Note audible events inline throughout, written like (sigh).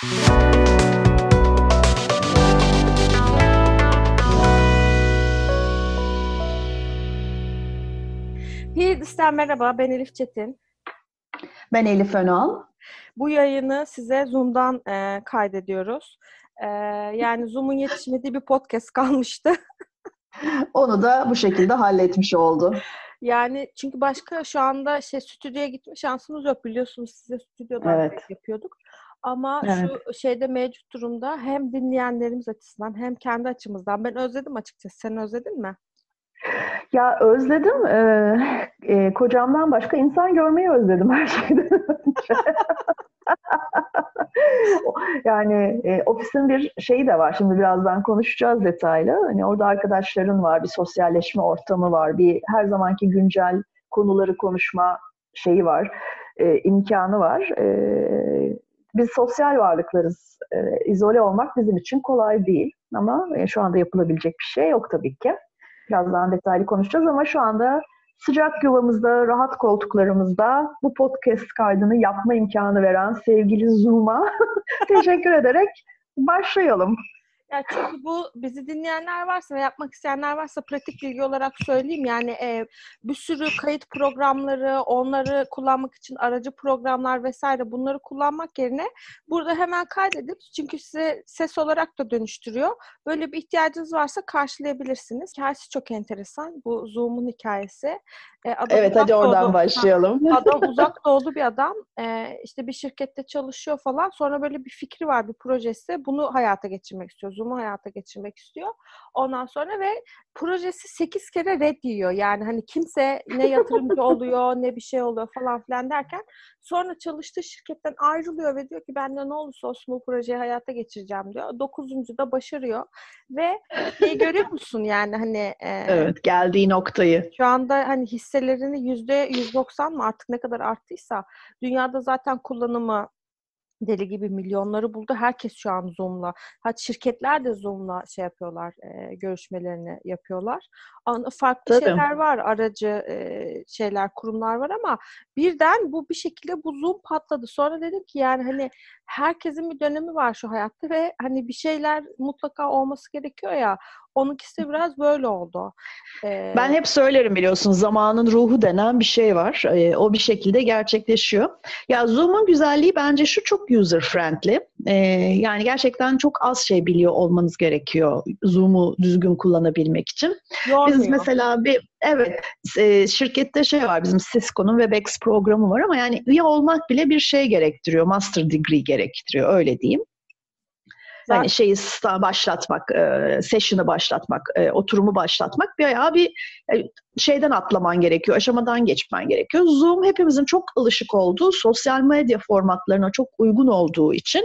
Hirdis'ten merhaba, ben Elif Çetin. Ben Elif Önal. Bu yayını size Zoom'dan e, kaydediyoruz. E, yani Zoom'un yetişmediği bir podcast kalmıştı. (laughs) Onu da bu şekilde halletmiş oldu. Yani çünkü başka şu anda şey stüdyoya gitme şansımız yok biliyorsunuz size stüdyoda evet. yapıyorduk. Ama evet. şu şeyde mevcut durumda hem dinleyenlerimiz açısından hem kendi açımızdan ben özledim açıkçası. Sen özledin mi? Ya özledim. Ee, e, kocamdan başka insan görmeyi özledim her şeyden önce. (laughs) yani e, ofisin bir şeyi de var. Şimdi birazdan konuşacağız detaylı. Hani orada arkadaşların var, bir sosyalleşme ortamı var, bir her zamanki güncel konuları konuşma şeyi var, e, imkanı var. E, biz sosyal varlıklarız. E, izole olmak bizim için kolay değil. Ama e, şu anda yapılabilecek bir şey yok tabii ki. Birazdan detaylı konuşacağız ama şu anda sıcak yuvamızda, rahat koltuklarımızda bu podcast kaydını yapma imkanı veren sevgili Zoom'a (laughs) teşekkür ederek başlayalım. Ya çünkü bu bizi dinleyenler varsa ve yapmak isteyenler varsa pratik bilgi olarak söyleyeyim. Yani e, bir sürü kayıt programları, onları kullanmak için aracı programlar vesaire bunları kullanmak yerine burada hemen kaydedip çünkü size ses olarak da dönüştürüyor. Böyle bir ihtiyacınız varsa karşılayabilirsiniz. Hikayesi çok enteresan. Bu Zoom'un hikayesi. E, adam evet hadi oradan doğdu. başlayalım. Adam (laughs) uzak doğulu bir adam. E, işte bir şirkette çalışıyor falan. Sonra böyle bir fikri var, bir projesi. Bunu hayata geçirmek istiyor. Zoom'u hayata geçirmek istiyor. Ondan sonra ve projesi 8 kere red yiyor. Yani hani kimse ne yatırımcı (laughs) oluyor ne bir şey oluyor falan filan derken sonra çalıştığı şirketten ayrılıyor ve diyor ki ben de ne olursa olsun bu projeyi hayata geçireceğim diyor. Dokuzuncu da başarıyor ve şey (laughs) görüyor musun yani hani e, Evet geldiği noktayı. Şu anda hani hisselerini yüzde 190 mı artık ne kadar arttıysa dünyada zaten kullanımı deli gibi milyonları buldu. Herkes şu an Zoom'la. Hatta şirketler de Zoom'la şey yapıyorlar, e, görüşmelerini yapıyorlar. Farklı Tabii. şeyler var, aracı e, şeyler, kurumlar var ama birden bu bir şekilde bu Zoom patladı. Sonra dedim ki yani hani herkesin bir dönemi var şu hayatta ve hani bir şeyler mutlaka olması gerekiyor ya. Onunkisi biraz böyle oldu. Ee, ben hep söylerim biliyorsun zamanın ruhu denen bir şey var. Ee, o bir şekilde gerçekleşiyor. Ya Zoom'un güzelliği bence şu çok user friendly. Ee, yani gerçekten çok az şey biliyor olmanız gerekiyor Zoom'u düzgün kullanabilmek için. Yormuyor. Biz mesela bir evet e, şirkette şey var bizim Cisco'nun WebEx programı var ama yani üye olmak bile bir şey gerektiriyor. Master degree gerektiriyor öyle diyeyim. Yani şeyi başlatmak, e, session'ı başlatmak, e, oturumu başlatmak ayağı bir e, şeyden atlaman gerekiyor, aşamadan geçmen gerekiyor. Zoom hepimizin çok alışık olduğu, sosyal medya formatlarına çok uygun olduğu için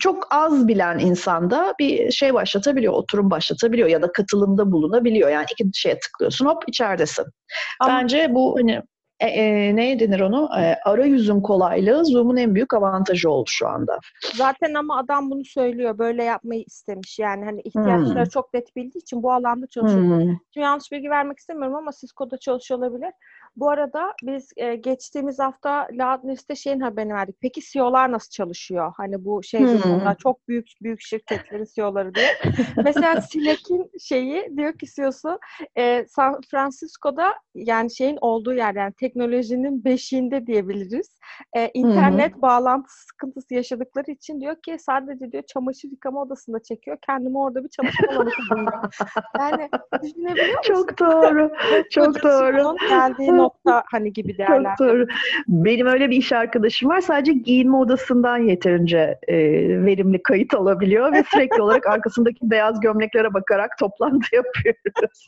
çok az bilen insanda bir şey başlatabiliyor, oturum başlatabiliyor ya da katılımda bulunabiliyor. Yani iki şeye tıklıyorsun, hop içeridesin. Ama, Bence bu hani e, e, neye denir onu? E, arayüzün kolaylığı Zoom'un en büyük avantajı oldu şu anda. Zaten ama adam bunu söylüyor. Böyle yapmayı istemiş. Yani hani ihtiyaçları hmm. çok net bildiği için bu alanda çalışıyor. Hmm. Şimdi yanlış bilgi vermek istemiyorum ama Cisco'da çalışıyor olabilir. Bu arada biz e, geçtiğimiz hafta Loudness'te şeyin haberini verdik. Peki CEO'lar nasıl çalışıyor? Hani bu şey hmm. çok büyük büyük şirketlerin CEO'ları diye. (laughs) Mesela Slack'in şeyi diyor ki CEO'su e, San Francisco'da yani şeyin olduğu yer yani teknolojinin beşiğinde diyebiliriz. E, internet hmm. bağlantısı sıkıntısı yaşadıkları için diyor ki sadece diyor çamaşır yıkama odasında çekiyor. Kendimi orada bir çamaşır alanı Yani düşünebiliyor musun? Çok doğru. Çok doğru. Geldiği nokta hani gibi değerler. Çok doğru. Benim öyle bir iş arkadaşım var. Sadece giyinme odasından yeterince e, verimli kayıt alabiliyor ve sürekli olarak (laughs) arkasındaki beyaz gömleklere bakarak toplantı yapıyoruz.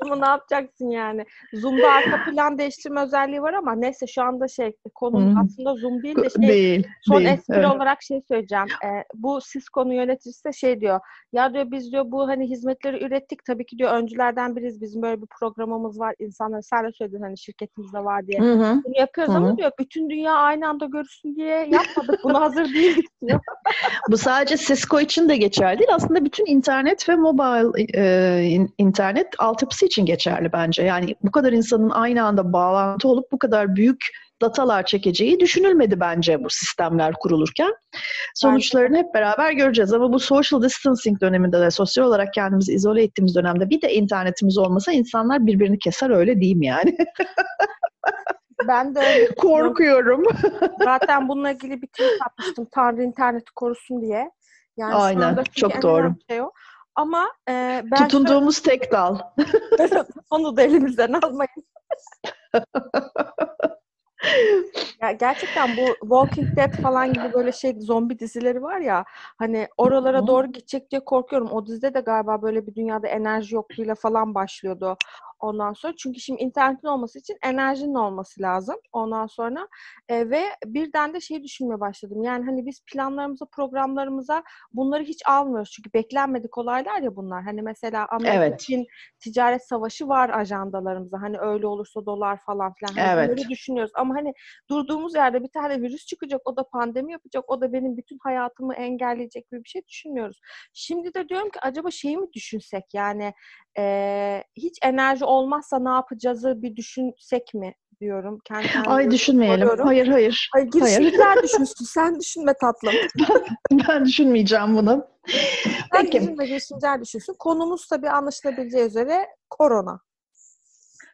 (laughs) ama ne yapacaksın yani? Zoom'da arka plan değiştirme özelliği var ama neyse şu anda şey konum hmm. aslında Zoom değil de şey değil, son değil, espri evet. olarak şey söyleyeceğim. Ee, bu Cisco'nun yöneticisi de şey diyor. Ya diyor biz diyor bu hani hizmetleri ürettik. Tabii ki diyor öncülerden biriz. Bizim böyle bir programımız var. İnsan insanlar sen de söyledin hani şirketimizde var diye. Hı hı. Bunu yapıyoruz hı hı. ama diyor bütün dünya aynı anda görürsün diye yapmadık. Buna hazır değildik (laughs) diyor. Bu sadece Cisco için de geçerli değil. Aslında bütün internet ve mobile e, internet altyapısı için geçerli bence. Yani bu kadar insanın aynı anda bağlantı olup bu kadar büyük datalar çekeceği düşünülmedi bence bu sistemler kurulurken. Sonuçlarını hep beraber göreceğiz ama bu social distancing döneminde de sosyal olarak kendimizi izole ettiğimiz dönemde bir de internetimiz olmasa insanlar birbirini keser öyle mi yani? (laughs) Ben de öyle korkuyorum. Zaten bununla ilgili bir tweet atmıştım. Tanrı interneti korusun diye. Yani Aynen. Çok doğru. Şey o. Ama e, ben tutunduğumuz şöyle... tek dal. (laughs) Onu da elimizden almayın. (laughs) ya gerçekten bu Walking Dead falan gibi böyle şey zombi dizileri var ya hani oralara doğru gidecek diye korkuyorum. O dizide de galiba böyle bir dünyada enerji yokluğuyla falan başlıyordu. Ondan sonra çünkü şimdi internetin olması için enerjinin olması lazım. Ondan sonra e, ve birden de şeyi düşünmeye başladım. Yani hani biz planlarımıza, programlarımıza bunları hiç almıyoruz. Çünkü beklenmedik olaylar ya bunlar. Hani mesela Amerika'nın evet. ticaret savaşı var ajandalarımızda. Hani öyle olursa dolar falan filan. Hani evet. Bunları düşünüyoruz. Ama hani durduğumuz yerde bir tane virüs çıkacak. O da pandemi yapacak. O da benim bütün hayatımı engelleyecek gibi bir şey düşünmüyoruz. Şimdi de diyorum ki acaba şeyi mi düşünsek? Yani e, hiç enerji olmazsa ne yapacağızı bir düşünsek mi diyorum. Kendi Ay düşünmeyelim. Soruyorum. Hayır hayır. Ay, girişimciler düşünsün. Sen düşünme tatlım. (laughs) ben düşünmeyeceğim bunu. Sen Peki. düşünme girişimciler düşünsün. Konumuz tabii anlaşılabileceği üzere korona.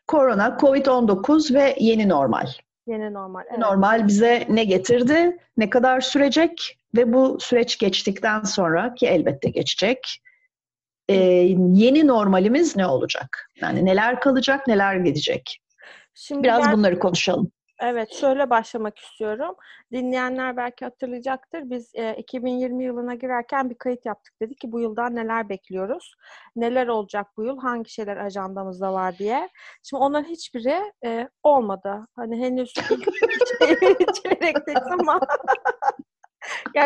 Korona, Covid-19 ve yeni normal. Yeni normal. Evet. Normal bize ne getirdi, ne kadar sürecek ve bu süreç geçtikten sonra ki elbette geçecek e, yeni normalimiz ne olacak? Yani neler kalacak, neler gidecek? Şimdi Biraz ben, bunları konuşalım. Evet, şöyle başlamak istiyorum. Dinleyenler belki hatırlayacaktır. Biz e, 2020 yılına girerken bir kayıt yaptık. Dedik ki bu yıldan neler bekliyoruz? Neler olacak bu yıl? Hangi şeyler ajandamızda var diye. Şimdi onların hiçbiri e, olmadı. Hani henüz çeyrekteyiz ama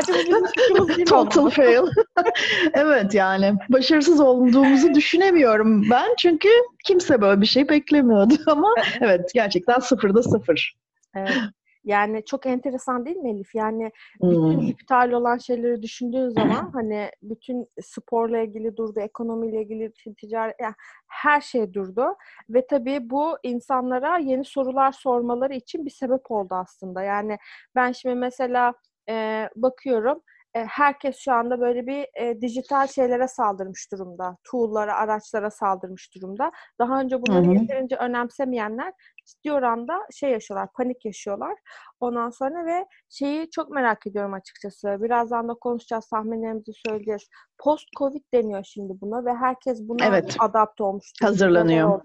Bizim değil Total fail. (laughs) evet yani başarısız olduğumuzu düşünemiyorum ben çünkü kimse böyle bir şey beklemiyordu (laughs) ama evet gerçekten sıfırda sıfır. Evet. Yani çok enteresan değil mi Elif? Yani bütün hmm. iptal olan şeyleri düşündüğün zaman (clears throat) hani bütün sporla ilgili durdu, ekonomiyle ilgili ticaret, yani her şey durdu. Ve tabii bu insanlara yeni sorular sormaları için bir sebep oldu aslında. Yani ben şimdi mesela e, bakıyorum e, herkes şu anda böyle bir e, dijital şeylere saldırmış durumda. Tool'lara, araçlara saldırmış durumda. Daha önce bunları Hı-hı. yeterince önemsemeyenler ciddi oranda şey yaşıyorlar, panik yaşıyorlar. Ondan sonra ve şeyi çok merak ediyorum açıkçası. Birazdan da konuşacağız, tahminlerimizi söyleyeceğiz. Post-Covid deniyor şimdi buna ve herkes buna evet. adapte olmuş. Hazırlanıyor.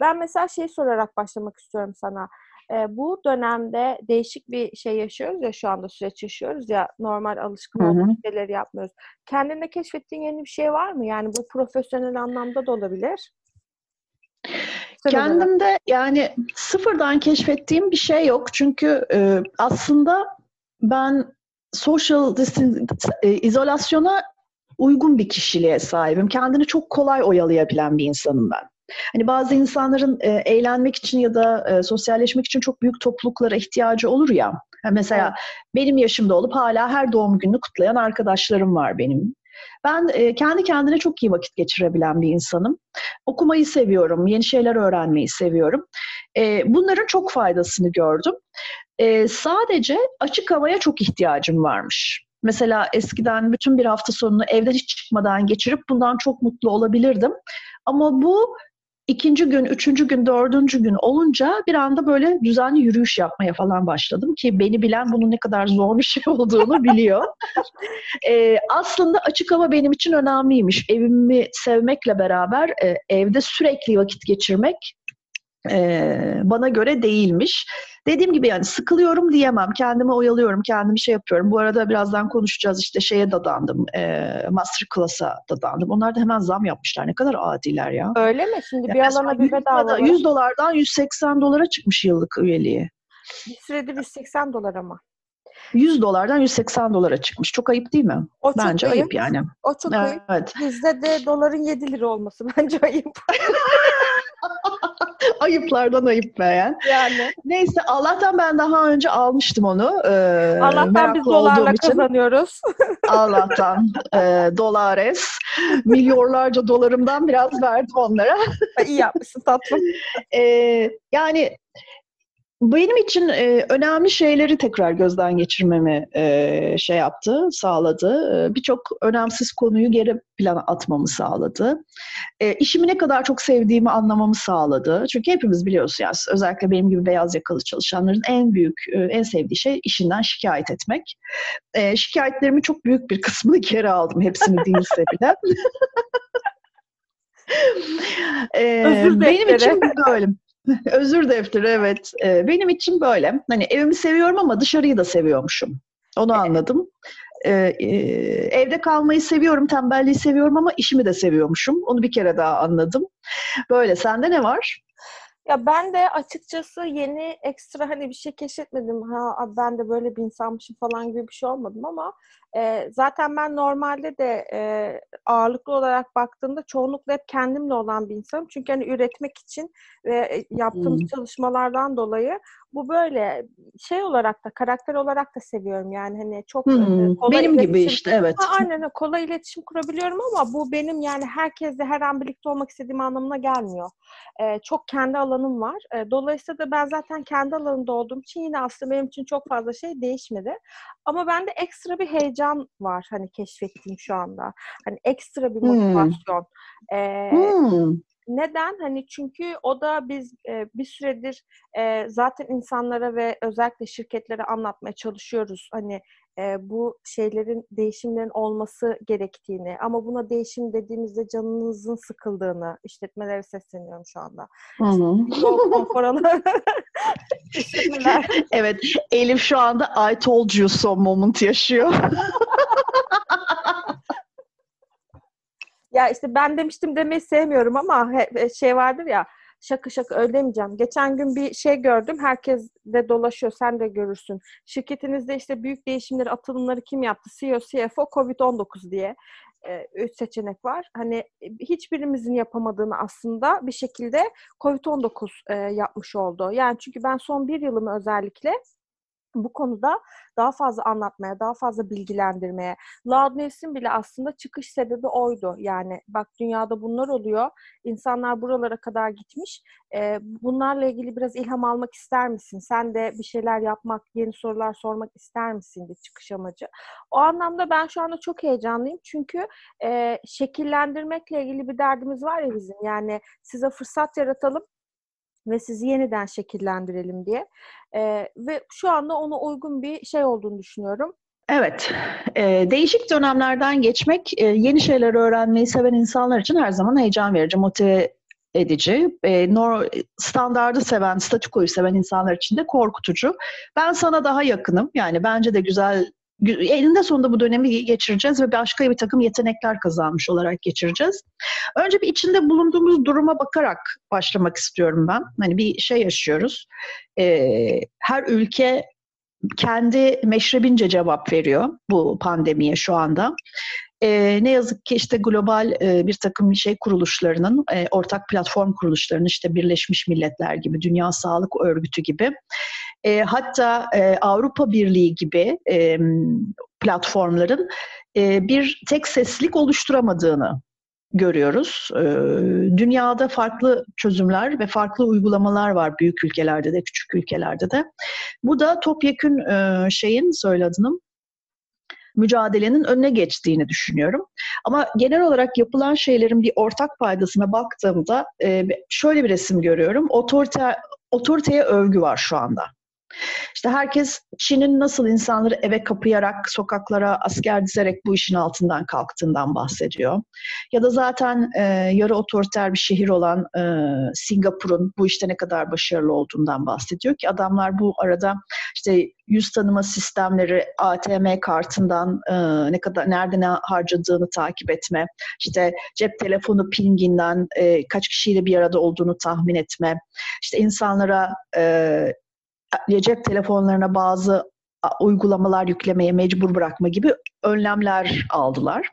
Ben mesela şey sorarak başlamak istiyorum sana. E, bu dönemde değişik bir şey yaşıyoruz ya şu anda süreç yaşıyoruz ya normal alışkın olduğumuz şeyleri yapmıyoruz. Kendinde keşfettiğin yeni bir şey var mı? Yani bu profesyonel anlamda da olabilir. Kendimde yani sıfırdan keşfettiğim bir şey yok. Çünkü e, aslında ben social distance, e, izolasyona uygun bir kişiliğe sahibim. Kendini çok kolay oyalayabilen bir insanım ben. Hani bazı insanların e, eğlenmek için ya da e, sosyalleşmek için çok büyük topluluklara ihtiyacı olur ya. mesela benim yaşımda olup hala her doğum gününü kutlayan arkadaşlarım var benim. Ben e, kendi kendine çok iyi vakit geçirebilen bir insanım. Okumayı seviyorum, yeni şeyler öğrenmeyi seviyorum. E, bunların çok faydasını gördüm. E, sadece açık havaya çok ihtiyacım varmış. Mesela eskiden bütün bir hafta sonunu evden hiç çıkmadan geçirip bundan çok mutlu olabilirdim. Ama bu ikinci gün, üçüncü gün, dördüncü gün olunca bir anda böyle düzenli yürüyüş yapmaya falan başladım ki beni bilen bunun ne kadar zor bir şey (laughs) olduğunu biliyor. ee, aslında açık hava benim için önemliymiş. Evimi sevmekle beraber e, evde sürekli vakit geçirmek e, bana göre değilmiş. Dediğim gibi yani sıkılıyorum diyemem. Kendimi oyalıyorum, kendimi şey yapıyorum. Bu arada birazdan konuşacağız işte şeye dadandım. E, master class'a dadandım. Onlar da hemen zam yapmışlar. Ne kadar adiler ya. Öyle mi? Şimdi bir alana bir bedava 100 dolardan 180 dolara çıkmış yıllık üyeliği. Bir süredir 180 dolar ama. 100 dolardan 180 dolara çıkmış. Çok ayıp değil mi? O çok bence ayıp. ayıp yani. O çok evet. ayıp. Bizde de doların 7 lira olması (laughs) bence ayıp. (laughs) (laughs) Ayıplardan ayıp beğen. Yani. Neyse Allah'tan ben daha önce almıştım onu. Ee, Allah'tan biz dolarla için. kazanıyoruz. (laughs) Allah'tan e, dolares. Milyonlarca dolarımdan biraz verdim onlara. İyi yapmışsın tatlım. (laughs) E, yani benim için e, önemli şeyleri tekrar gözden geçirmemi e, şey yaptı, sağladı. E, Birçok önemsiz konuyu geri plana atmamı sağladı. E, işimi ne kadar çok sevdiğimi anlamamı sağladı. Çünkü hepimiz biliyoruz ya, özellikle benim gibi beyaz yakalı çalışanların en büyük, e, en sevdiği şey işinden şikayet etmek. E, şikayetlerimin çok büyük bir kısmını (laughs) geri aldım, hepsini değilse bile. (laughs) E, benim için böyle. (laughs) Özür defteri evet. Ee, benim için böyle. Hani evimi seviyorum ama dışarıyı da seviyormuşum. Onu anladım. Ee, e, evde kalmayı seviyorum, tembelliği seviyorum ama işimi de seviyormuşum. Onu bir kere daha anladım. Böyle. Sende ne var? Ya ben de açıkçası yeni ekstra hani bir şey keşfetmedim. Ha ben de böyle bir insanmışım falan gibi bir şey olmadım ama e, zaten ben normalde de e, ağırlıklı olarak baktığımda çoğunlukla hep kendimle olan bir insanım. Çünkü hani üretmek için ve e, yaptığım Hmm. çalışmalardan dolayı bu böyle şey olarak da karakter olarak da seviyorum yani hani çok e, Hmm, kolay Benim gibi iletişim- işte evet. Ha, aynen kolay iletişim kurabiliyorum ama bu benim yani herkesle her an birlikte olmak istediğim anlamına gelmiyor. Ee, çok kendi alanım var. Ee, dolayısıyla da ben zaten kendi alanımda olduğum için yine aslında benim için çok fazla şey değişmedi. Ama bende ekstra bir heyecan var hani keşfettiğim şu anda. Hani ekstra bir Hmm. motivasyon. Ee, Hmm. neden? Hani çünkü o da biz e, bir süredir e, zaten insanlara ve özellikle şirketlere anlatmaya çalışıyoruz. Hani e, bu şeylerin değişimlerin olması gerektiğini ama buna değişim dediğimizde canınızın sıkıldığını işletmelere sesleniyorum şu anda. Hı hı. O konfor alanı. (laughs) Evet, Elif şu anda I told you so moment yaşıyor. (laughs) Ya işte ben demiştim demeyi sevmiyorum ama şey vardır ya şaka şaka öyle demeyeceğim. Geçen gün bir şey gördüm. Herkes de dolaşıyor. Sen de görürsün. Şirketinizde işte büyük değişimleri, atılımları kim yaptı? CEO, CFO, Covid-19 diye. e, üç seçenek var. Hani e, hiçbirimizin yapamadığını aslında bir şekilde Covid-19 e, yapmış oldu. Yani çünkü ben son bir yılımı özellikle bu konuda daha fazla anlatmaya, daha fazla bilgilendirmeye. Loudness'in bile aslında çıkış sebebi oydu. Yani bak dünyada bunlar oluyor. İnsanlar buralara kadar gitmiş. Ee, bunlarla ilgili biraz ilham almak ister misin? Sen de bir şeyler yapmak, yeni sorular sormak ister misin de çıkış amacı. O anlamda ben şu anda çok heyecanlıyım. Çünkü e, şekillendirmekle ilgili bir derdimiz var ya bizim. Yani size fırsat yaratalım ve sizi yeniden şekillendirelim diye. Ee, ve şu anda ona uygun bir şey olduğunu düşünüyorum. Evet, e, değişik dönemlerden geçmek, e, yeni şeyler öğrenmeyi seven insanlar için her zaman heyecan verici, motive edici. E, nor standardı seven, statükoyu seven insanlar için de korkutucu. Ben sana daha yakınım. Yani bence de güzel, eninde sonunda bu dönemi geçireceğiz ve başka bir takım yetenekler kazanmış olarak geçireceğiz. Önce bir içinde bulunduğumuz duruma bakarak başlamak istiyorum ben. Hani bir şey yaşıyoruz. E, her ülke kendi meşrebince cevap veriyor bu pandemiye şu anda. Ee, ne yazık ki işte global e, bir takım şey kuruluşlarının, e, ortak platform kuruluşlarının işte Birleşmiş Milletler gibi, Dünya Sağlık Örgütü gibi, e, hatta e, Avrupa Birliği gibi e, platformların e, bir tek seslilik oluşturamadığını görüyoruz. Ee, Dünyada farklı çözümler ve farklı uygulamalar var büyük ülkelerde de küçük ülkelerde de. Bu da topyekün e, şeyin söyle mücadelenin önüne geçtiğini düşünüyorum. Ama genel olarak yapılan şeylerin bir ortak paydasına baktığımda e, şöyle bir resim görüyorum. Otorite, otoriteye övgü var şu anda. İşte herkes Çin'in nasıl insanları eve kapayarak, sokaklara asker dizerek bu işin altından kalktığından bahsediyor. Ya da zaten e, yarı otoriter bir şehir olan e, Singapur'un bu işte ne kadar başarılı olduğundan bahsediyor ki adamlar bu arada işte yüz tanıma sistemleri, ATM kartından e, ne kadar nerede ne harcadığını takip etme, işte cep telefonu pinginden e, kaç kişiyle bir arada olduğunu tahmin etme, işte insanlara e, cep telefonlarına bazı uygulamalar yüklemeye mecbur bırakma gibi önlemler aldılar.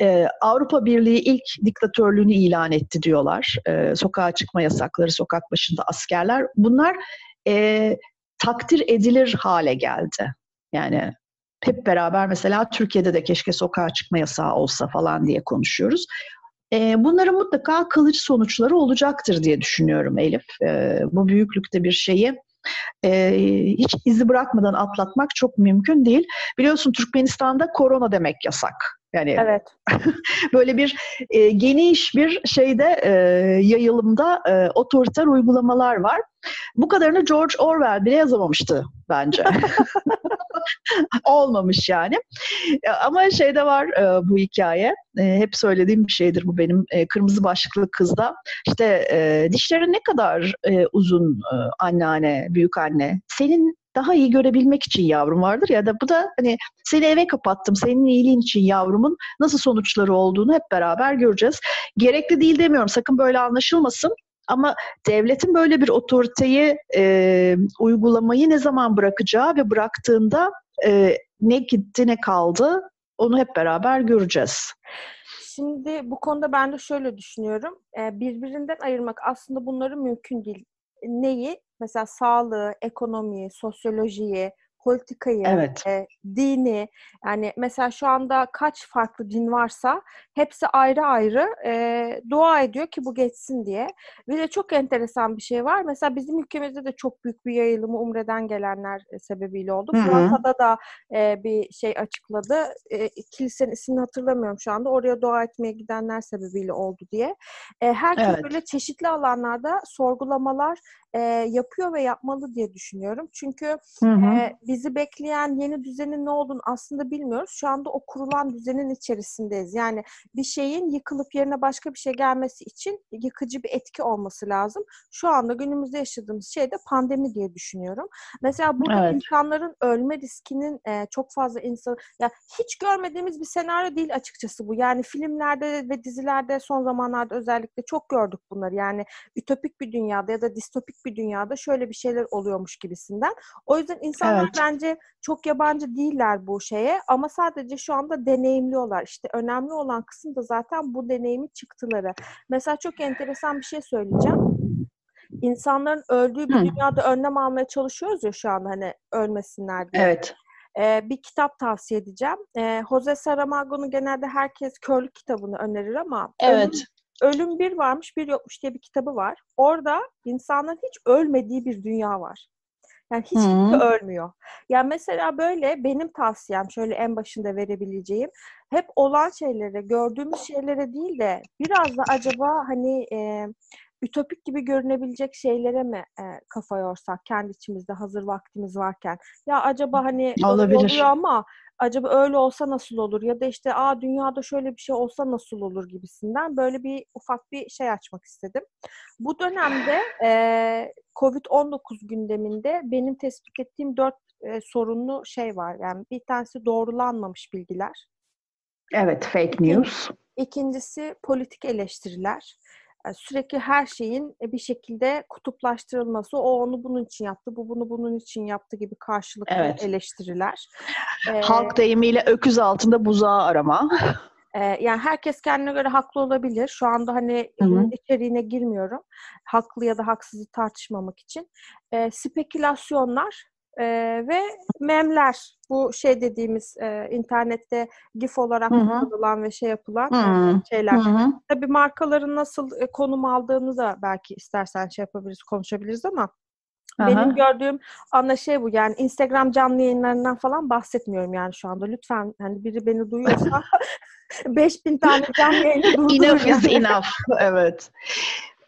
e, Avrupa Birliği ilk diktatörlüğünü ilan etti diyorlar. E, sokağa çıkma yasakları, sokak başında askerler. Bunlar e, takdir edilir hale geldi. Yani hep beraber mesela Türkiye'de de keşke sokağa çıkma yasağı olsa falan diye konuşuyoruz. E, bunların mutlaka kalıcı sonuçları olacaktır diye düşünüyorum Elif. E, bu büyüklükte bir şeyi e, hiç izi bırakmadan atlatmak çok mümkün değil. Biliyorsun Türkmenistan'da korona demek yasak. Yani evet. (laughs) böyle bir e, geniş bir şeyde e, yayılımda e, otoriter uygulamalar var. Bu kadarını George Orwell bile yazamamıştı bence. (laughs) (laughs) Olmamış yani. Ama şeyde var e, bu hikaye. E, hep söylediğim bir şeydir bu benim e, kırmızı başlıklı kızda. İşte e, dişleri ne kadar e, uzun e, anneanne, büyük anne. Senin daha iyi görebilmek için yavrum vardır ya da bu da hani seni eve kapattım senin iyiliğin için yavrumun nasıl sonuçları olduğunu hep beraber göreceğiz. Gerekli değil demiyorum sakın böyle anlaşılmasın ama devletin böyle bir otoriteyi e, uygulamayı ne zaman bırakacağı ve bıraktığında e, ne gitti ne kaldı onu hep beraber göreceğiz. Şimdi bu konuda ben de şöyle düşünüyorum. Birbirinden ayırmak aslında bunları mümkün değil. Neyi? Mesela sağlığı, ekonomiyi, sosyolojiyi, politikayı, evet. e, dini yani mesela şu anda kaç farklı din varsa hepsi ayrı ayrı e, dua ediyor ki bu geçsin diye. Bir de çok enteresan bir şey var. Mesela bizim ülkemizde de çok büyük bir yayılımı Umre'den gelenler sebebiyle oldu. Fransa'da da e, bir şey açıkladı. E, kilisenin ismini hatırlamıyorum şu anda. Oraya dua etmeye gidenler sebebiyle oldu diye. E, herkes evet. böyle çeşitli alanlarda sorgulamalar e, yapıyor ve yapmalı diye düşünüyorum. Çünkü E, bizi bekleyen yeni düzenin ne olduğunu aslında bilmiyoruz. Şu anda o kurulan düzenin içerisindeyiz. Yani bir şeyin yıkılıp yerine başka bir şey gelmesi için yıkıcı bir etki olması lazım. Şu anda günümüzde yaşadığımız şey de pandemi diye düşünüyorum. Mesela burada evet. insanların ölme riskinin e, çok fazla insan ya hiç görmediğimiz bir senaryo değil açıkçası bu. Yani filmlerde ve dizilerde son zamanlarda özellikle çok gördük bunları. Yani ütopik bir dünyada ya da distopik bir dünyada şöyle bir şeyler oluyormuş gibisinden. O yüzden insanlar evet. Bence çok yabancı değiller bu şeye ama sadece şu anda deneyimliyorlar. İşte önemli olan kısım da zaten bu deneyimi çıktıları. Mesela çok enteresan bir şey söyleyeceğim. İnsanların öldüğü bir Hı. dünyada önlem almaya çalışıyoruz ya şu anda hani ölmesinler diye. Evet. Ee, bir kitap tavsiye edeceğim. Ee, Jose Saramago'nun genelde herkes körlük kitabını önerir ama evet. Ölüm Bir Varmış Bir Yokmuş diye bir kitabı var. Orada insanların hiç ölmediği bir dünya var. Yani hiç kimse ölmüyor. Yani mesela böyle benim tavsiyem şöyle en başında verebileceğim hep olan şeylere, gördüğümüz şeylere değil de biraz da acaba hani e, ütopik gibi görünebilecek şeylere mi e, kafa yorsak kendi içimizde hazır vaktimiz varken? Ya acaba hani Olabilir. oluyor ama acaba öyle olsa nasıl olur ya da işte aa dünyada şöyle bir şey olsa nasıl olur gibisinden böyle bir ufak bir şey açmak istedim. Bu dönemde e, Covid-19 gündeminde benim tespit ettiğim dört e, sorunlu şey var. Yani bir tanesi doğrulanmamış bilgiler. Evet, fake news. İkincisi politik eleştiriler sürekli her şeyin e, bir şekilde kutuplaştırılması, o onu bunun için yaptı, bu bunu bunun için yaptı gibi karşılıklı evet. eleştiriler. Halk deyimiyle öküz altında buzağı arama. yani herkes kendine göre haklı olabilir. Şu anda hani bunun içeriğine girmiyorum. Haklı ya da haksızı tartışmamak için. Spekülasyonlar e, ve memler bu şey dediğimiz e, internette gif olarak kullanılan ve şey yapılan e, şeyler. Hı-hı. Tabii markaların nasıl e, konum aldığını da belki istersen şey yapabiliriz, konuşabiliriz ama Aha. Benim gördüğüm ana şey bu. Yani Instagram canlı yayınlarından falan bahsetmiyorum yani şu anda. Lütfen hani biri beni duyuyorsa (laughs) 5000 tane canlı yayını durdurun. Enough is enough. evet.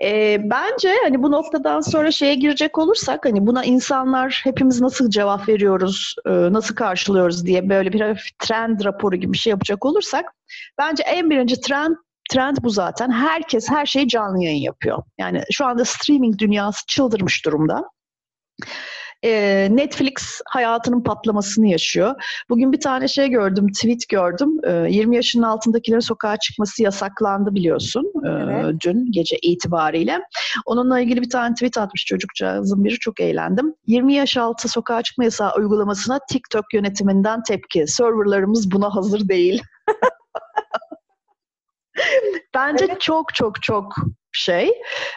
E, bence hani bu noktadan sonra şeye girecek olursak hani buna insanlar hepimiz nasıl cevap veriyoruz, e, nasıl karşılıyoruz diye böyle bir trend raporu gibi bir şey yapacak olursak bence en birinci trend trend bu zaten. Herkes her şeyi canlı yayın yapıyor. Yani şu anda streaming dünyası çıldırmış durumda e, Netflix hayatının patlamasını yaşıyor. Bugün bir tane şey gördüm, tweet gördüm. E, 20 yaşının altındakilerin sokağa çıkması yasaklandı biliyorsun e, evet. dün gece itibariyle. Onunla ilgili bir tane tweet atmış çocukcağızın biri çok eğlendim. 20 yaş altı sokağa çıkma yasağı uygulamasına TikTok yönetiminden tepki. Serverlarımız buna hazır değil. (laughs) Bence evet. çok çok çok şey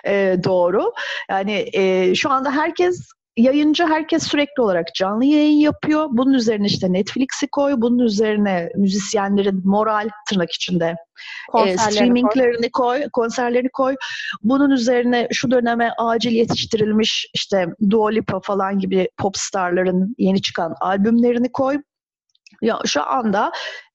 e, doğru. Yani e, şu anda herkes yayıncı herkes sürekli olarak canlı yayın yapıyor. Bunun üzerine işte Netflix'i koy, bunun üzerine müzisyenlerin moral tırnak içinde e, streaminglerini koy. koy, konserlerini koy. Bunun üzerine şu döneme acil yetiştirilmiş işte Dua Lipa falan gibi pop starların yeni çıkan albümlerini koy. Ya şu anda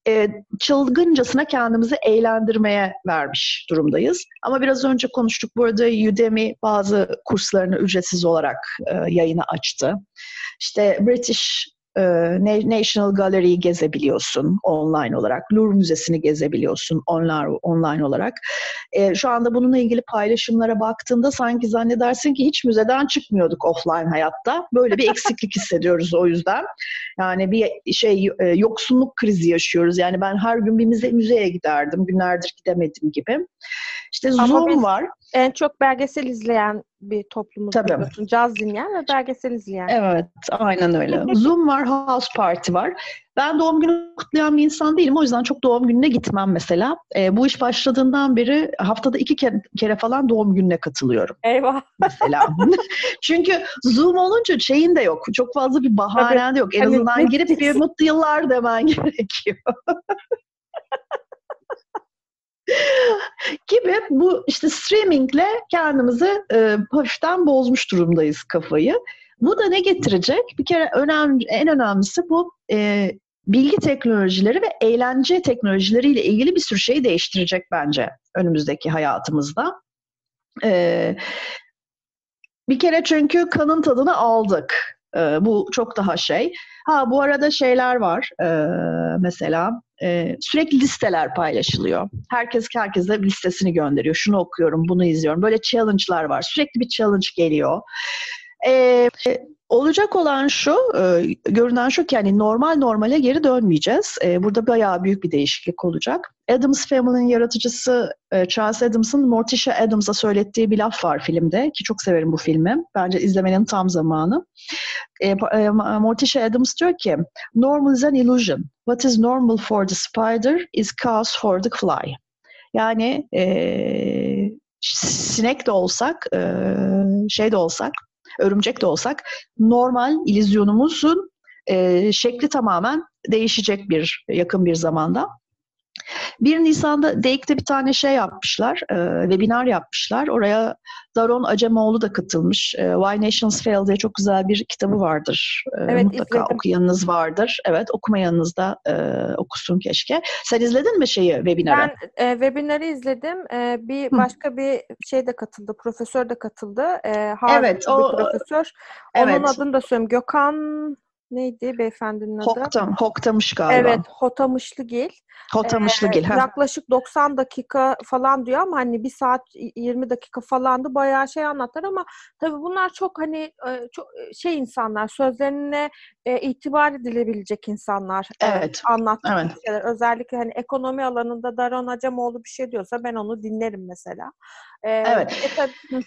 e, çılgıncasına kendimizi eğlendirmeye vermiş durumdayız. Ama biraz önce konuştuk. Burada Udemy bazı kurslarını ücretsiz olarak e, yayına açtı. İşte British e, National Gallery'yi gezebiliyorsun online olarak. Louvre Müzesi'ni gezebiliyorsun online, online olarak. E, şu anda bununla ilgili paylaşımlara baktığında sanki zannedersin ki hiç müzeden çıkmıyorduk offline hayatta. Böyle bir eksiklik (laughs) hissediyoruz o yüzden. Yani bir şey e, yoksunluk krizi yaşıyoruz. Yani ben her gün bir müze, müzeye giderdim. Günlerdir gidemedim gibi. İşte Zoom var. En çok belgesel izleyen bir toplumuz Tabii. biliyorsun. Caz dinleyen ve belgesel izleyen. Evet, aynen öyle. (laughs) Zoom var, House Party var. Ben doğum günü kutlayan bir insan değilim. O yüzden çok doğum gününe gitmem mesela. E, bu iş başladığından beri haftada iki kere, kere falan doğum gününe katılıyorum. Eyvah. (laughs) Mesela. (laughs) Çünkü Zoom olunca şeyin de yok. Çok fazla bir bahanen de yok. En hani azından girip bir mutlu yıllar demen gerekiyor. Gibi bu işte streamingle kendimizi e, hafiften bozmuş durumdayız kafayı. Bu da ne getirecek? Bir kere önemli, en önemlisi bu e, bilgi teknolojileri ve eğlence teknolojileriyle ilgili bir sürü şeyi değiştirecek bence önümüzdeki hayatımızda. E, bir kere çünkü kanın tadını aldık. E, bu çok daha şey. Ha bu arada şeyler var. E, mesela e, sürekli listeler paylaşılıyor. Herkes herkese listesini gönderiyor. Şunu okuyorum, bunu izliyorum. Böyle challenge'lar var. Sürekli bir challenge geliyor. E, olacak olan şu, e, görünen şu ki yani normal normale geri dönmeyeceğiz. E, burada bayağı büyük bir değişiklik olacak. Adams Family'nin yaratıcısı e, Charles Adams'ın Morticia Adams'a söylettiği bir laf var filmde ki çok severim bu filmi. Bence izlemenin tam zamanı. E, e, Morticia Adams diyor ki, Normal is an illusion. What is normal for the spider is chaos for the fly. Yani e, sinek de olsak, e, şey de olsak, örümcek de olsak normal ilizyonumuzun e, şekli tamamen değişecek bir yakın bir zamanda. 1 Nisan'da DEIK'te bir tane şey yapmışlar, e, webinar yapmışlar. Oraya Daron Acemoğlu da katılmış. E, Why Nations Fail diye çok güzel bir kitabı vardır. E, evet, mutlaka izledim. okuyanınız vardır. Evet, okumayanınız da e, okusun keşke. Sen izledin mi şeyi, webinarı? Ben e, webinarı izledim. E, bir başka Hı. bir şey de katıldı, profesör de katıldı. E, Harvard evet, o, profesör. Onun evet. adını da söyleyeyim. Gökhan neydi beyefendinin adı? Hoktam, Hoktamış galiba. Evet, Hotamışlıgil. Hotamışlıgil. Ee, yaklaşık 90 dakika falan diyor ama hani bir saat 20 dakika falandı bayağı şey anlatır ama tabii bunlar çok hani e, çok e, şey insanlar sözlerine e, itibar edilebilecek insanlar evet. anlattığı evet. şeyler. Özellikle hani ekonomi alanında Daron Acemoğlu bir şey diyorsa ben onu dinlerim mesela. Ee, evet. E, tabii,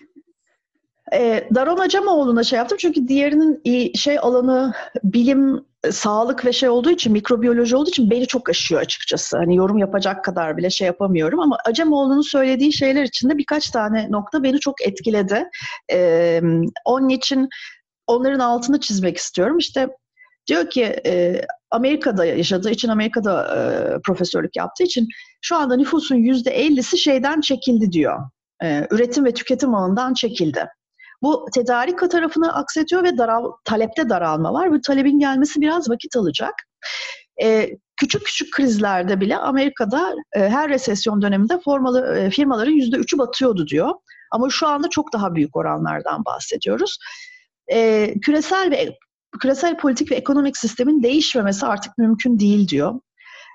e, Daron Acemoğlu'na şey yaptım çünkü diğerinin şey alanı bilim, sağlık ve şey olduğu için, mikrobiyoloji olduğu için beni çok aşıyor açıkçası. Hani yorum yapacak kadar bile şey yapamıyorum ama Acemoğlu'nun söylediği şeyler içinde birkaç tane nokta beni çok etkiledi. E, onun için onların altını çizmek istiyorum. İşte diyor ki e, Amerika'da yaşadığı için, Amerika'da e, profesörlük yaptığı için şu anda nüfusun yüzde ellisi şeyden çekildi diyor. E, üretim ve tüketim alanından çekildi. Bu tedarik tarafını aksatıyor ve daral, talepte daralma var. Bu talebin gelmesi biraz vakit alacak. Ee, küçük küçük krizlerde bile Amerika'da e, her resesyon döneminde formalı, e, firmaların yüzde üçü batıyordu diyor. Ama şu anda çok daha büyük oranlardan bahsediyoruz. E, küresel ve küresel politik ve ekonomik sistemin değişmemesi artık mümkün değil diyor.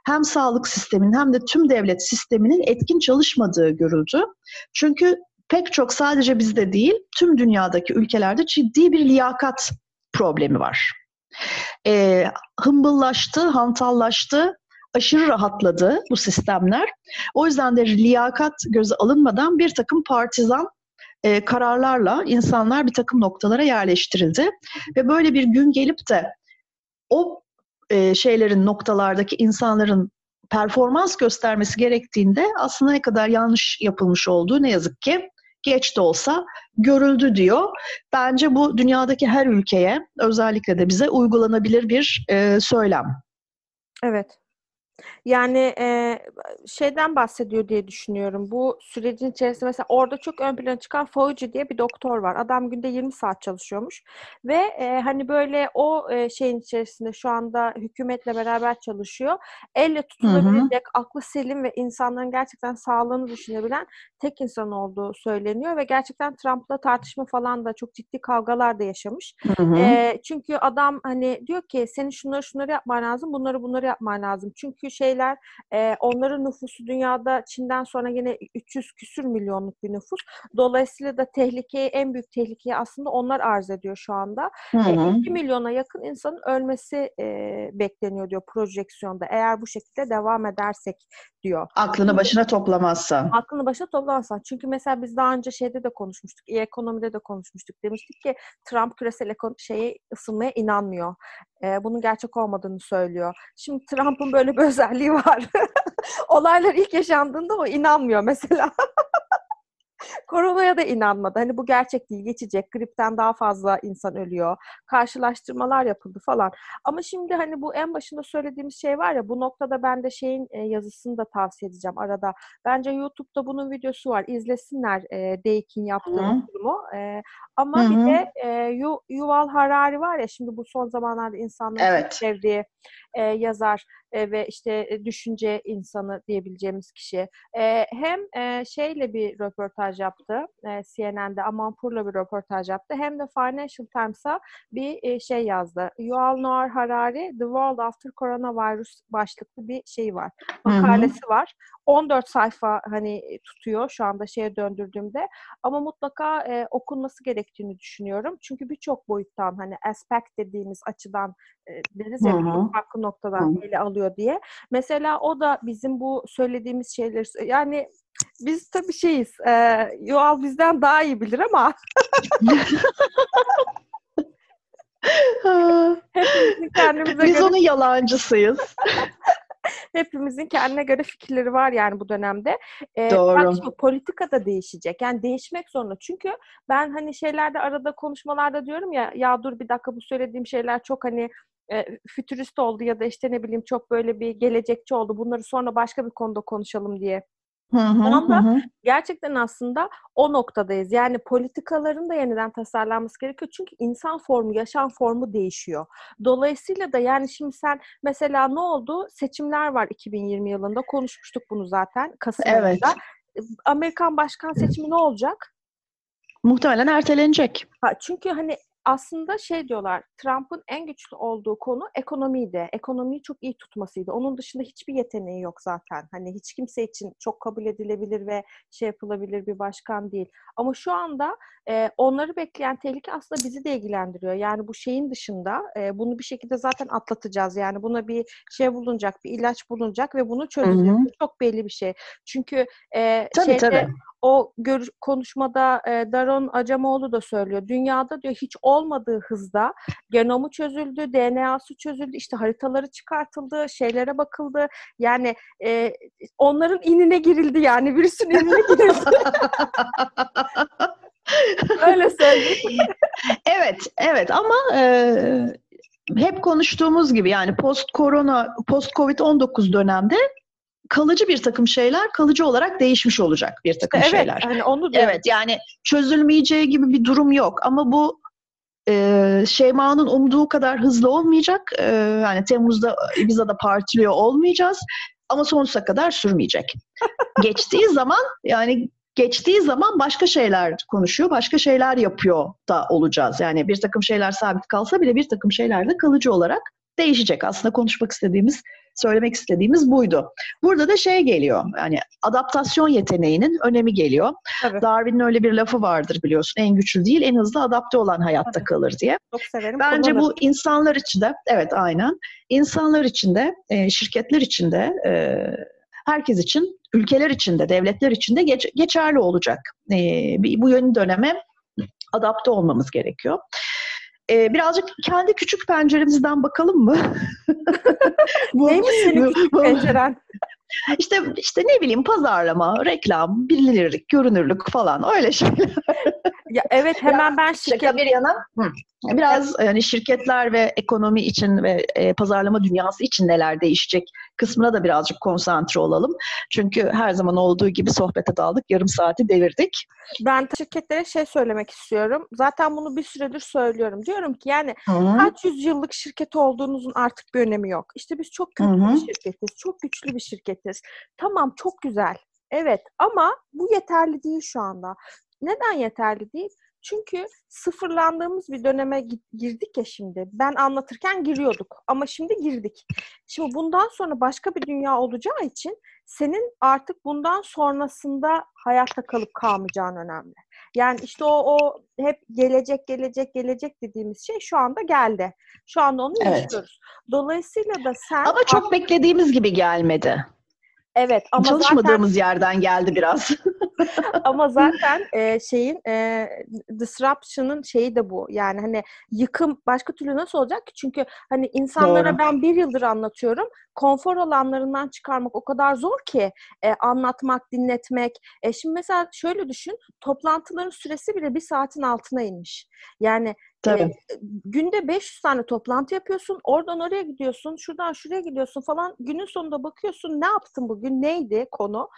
Hem sağlık sisteminin hem de tüm devlet sisteminin etkin çalışmadığı görüldü. Çünkü pek çok sadece bizde değil, tüm dünyadaki ülkelerde ciddi bir liyakat problemi var. E, hımbıllaştı, hantallaştı, aşırı rahatladı bu sistemler. O yüzden de liyakat göze alınmadan bir takım partizan e, kararlarla insanlar bir takım noktalara yerleştirildi. Ve böyle bir gün gelip de o e, şeylerin noktalardaki insanların performans göstermesi gerektiğinde aslında ne kadar yanlış yapılmış olduğu ne yazık ki geç de olsa görüldü diyor. Bence bu dünyadaki her ülkeye özellikle de bize uygulanabilir bir e, söylem. Evet. Yani e, şeyden bahsediyor diye düşünüyorum. Bu sürecin içerisinde mesela orada çok ön plana çıkan Fauci diye bir doktor var. Adam günde 20 saat çalışıyormuş ve e, hani böyle o e, şeyin içerisinde şu anda hükümetle beraber çalışıyor. Elle tutulabilecek, hı hı. aklı selim ve insanların gerçekten sağlığını düşünebilen tek insan olduğu söyleniyor ve gerçekten Trump'la tartışma falan da çok ciddi kavgalar da yaşamış. Hı hı. E, çünkü adam hani diyor ki senin şunları şunları yapman lazım, bunları bunları yapman lazım. Çünkü şeyler e, onların nüfusu dünyada Çin'den sonra yine 300 küsür milyonluk bir nüfus. Dolayısıyla da tehlikeyi en büyük tehlikeyi aslında onlar arz ediyor şu anda. Hı hı. E, 2 milyona yakın insanın ölmesi e, bekleniyor diyor projeksiyonda. Eğer bu şekilde devam edersek diyor. Aklını başına toplamazsa. Aklını başına toplamazsa. Çünkü mesela biz daha önce şeyde de konuşmuştuk. iyi ekonomide de konuşmuştuk. Demiştik ki Trump küresel şeyi ısınmaya inanmıyor. Ee, bunun gerçek olmadığını söylüyor. Şimdi Trump'ın böyle bir (laughs) özelliği var. (laughs) Olaylar ilk yaşandığında o inanmıyor mesela. (laughs) Koronaya da inanmadı. Hani bu gerçek değil, geçecek. Gripten daha fazla insan ölüyor. Karşılaştırmalar yapıldı falan. Ama şimdi hani bu en başında söylediğimiz şey var ya bu noktada ben de şeyin e, yazısını da tavsiye edeceğim arada. Bence YouTube'da bunun videosu var. İzlesinler e, Deik'in yaptığı durumu. E, ama Hı-hı. bir de e, Yu, Yuval Harari var ya şimdi bu son zamanlarda insanların evet. sevdiği e, yazar e, ve işte e, düşünce insanı diyebileceğimiz kişi. E, hem e, şeyle bir röportaj yaptı e, CNN'de Amanpur'la bir röportaj yaptı hem de Financial Times'a bir e, şey yazdı. Yuval Noah Harari The World After Coronavirus başlıklı bir şey var. Makalesi Hı-hı. var. 14 sayfa hani tutuyor şu anda şeye döndürdüğümde ama mutlaka e, okunması gerektiğini düşünüyorum. Çünkü birçok boyuttan hani aspect dediğimiz açıdan e, deriz ya noktadan Hı-hı. ele alıyor diye. Mesela o da bizim bu söylediğimiz şeyleri yani biz tabii şeyiz. E, Yuval bizden daha iyi bilir ama (laughs) Hepimizin kendimize Biz göre... onun yalancısıyız. (laughs) Hepimizin kendine göre fikirleri var yani bu dönemde. Ee, Doğru. Bak politika da değişecek. Yani değişmek zorunda. Çünkü ben hani şeylerde arada konuşmalarda diyorum ya ya dur bir dakika bu söylediğim şeyler çok hani e, fütürist oldu ya da işte ne bileyim çok böyle bir gelecekçi oldu. Bunları sonra başka bir konuda konuşalım diye Hı hı, anda hı. gerçekten aslında o noktadayız. Yani politikaların da yeniden tasarlanması gerekiyor. Çünkü insan formu, yaşam formu değişiyor. Dolayısıyla da yani şimdi sen mesela ne oldu? Seçimler var 2020 yılında. Konuşmuştuk bunu zaten Kasım evet. ayında. Amerikan başkan seçimi ne olacak? Muhtemelen ertelenecek. Ha, çünkü hani aslında şey diyorlar, Trump'ın en güçlü olduğu konu ekonomiydi. Ekonomiyi çok iyi tutmasıydı. Onun dışında hiçbir yeteneği yok zaten. Hani hiç kimse için çok kabul edilebilir ve şey yapılabilir bir başkan değil. Ama şu anda e, onları bekleyen tehlike aslında bizi de ilgilendiriyor. Yani bu şeyin dışında e, bunu bir şekilde zaten atlatacağız. Yani buna bir şey bulunacak, bir ilaç bulunacak ve bunu çözeceğiz. Çok belli bir şey. Çünkü e, tabii, şeyde, tabii o gör, konuşmada e, Daron Acemoğlu da söylüyor. Dünyada diyor hiç olmadığı hızda genomu çözüldü, DNA'sı çözüldü, işte haritaları çıkartıldı, şeylere bakıldı. Yani e, onların inine girildi yani virüsün inine girildi. (laughs) Öyle söyleyeyim. evet, evet ama e, hep konuştuğumuz gibi yani post korona, post Covid-19 dönemde kalıcı bir takım şeyler kalıcı olarak değişmiş olacak bir takım evet, şeyler. Yani onu diyorum. evet yani çözülmeyeceği gibi bir durum yok ama bu e, Şeyma'nın umduğu kadar hızlı olmayacak. E, yani Temmuz'da Ibiza'da partiliyor olmayacağız ama sonsuza kadar sürmeyecek. (laughs) Geçtiği zaman yani geçtiği zaman başka şeyler konuşuyor, başka şeyler yapıyor da olacağız. Yani bir takım şeyler sabit kalsa bile bir takım şeyler de kalıcı olarak değişecek. Aslında konuşmak istediğimiz söylemek istediğimiz buydu. Burada da şey geliyor yani adaptasyon yeteneğinin önemi geliyor. Tabii. Darwin'in öyle bir lafı vardır biliyorsun. En güçlü değil en hızlı adapte olan hayatta Tabii. kalır diye. Çok severim. Bence bu insanlar için de evet aynen. İnsanlar için de e, şirketler için de e, herkes için ülkeler için de devletler için de geç, geçerli olacak. E, bu yeni döneme adapte olmamız gerekiyor. Ee, birazcık kendi küçük penceremizden bakalım mı? (laughs) bu, Neymiş senin küçük penceren? İşte işte ne bileyim pazarlama, reklam, bilinirlik, görünürlük falan öyle şeyler. Ya evet (laughs) hemen ben şirket Şaka bir yana. Hı. Biraz yani şirketler ve ekonomi için ve e, pazarlama dünyası için neler değişecek kısmına da birazcık konsantre olalım. Çünkü her zaman olduğu gibi sohbete daldık. Yarım saati devirdik. ben şirketlere şey söylemek istiyorum. Zaten bunu bir süredir söylüyorum. Diyorum ki yani Hı. kaç yüzyıllık şirket olduğunuzun artık bir önemi yok. İşte biz çok köklü bir şirketiz. Çok güçlü bir şirketiz. Tamam çok güzel. Evet ama bu yeterli değil şu anda. Neden yeterli değil? Çünkü sıfırlandığımız bir döneme gi- girdik ya şimdi. Ben anlatırken giriyorduk ama şimdi girdik. Şimdi bundan sonra başka bir dünya olacağı için senin artık bundan sonrasında hayatta kalıp kalmayacağın önemli. Yani işte o, o hep gelecek gelecek gelecek dediğimiz şey şu anda geldi. Şu anda onu Evet. yaşıyoruz. Dolayısıyla da sen Ama çok beklediğimiz gibi gelmedi. Evet ama zaten Çalışmadığımız yerden geldi biraz. (laughs) ama zaten e, şeyin e, disruption'ın şeyi de bu. Yani hani yıkım başka türlü nasıl olacak ki? Çünkü hani insanlara Doğru. ben bir yıldır anlatıyorum. Konfor alanlarından çıkarmak o kadar zor ki e, anlatmak, dinletmek. E, şimdi mesela şöyle düşün. Toplantıların süresi bile bir saatin altına inmiş. Yani Tabii. e, günde 500 tane toplantı yapıyorsun. Oradan oraya gidiyorsun. Şuradan şuraya gidiyorsun falan. Günün sonunda bakıyorsun ne yaptın bugün? Neydi konu?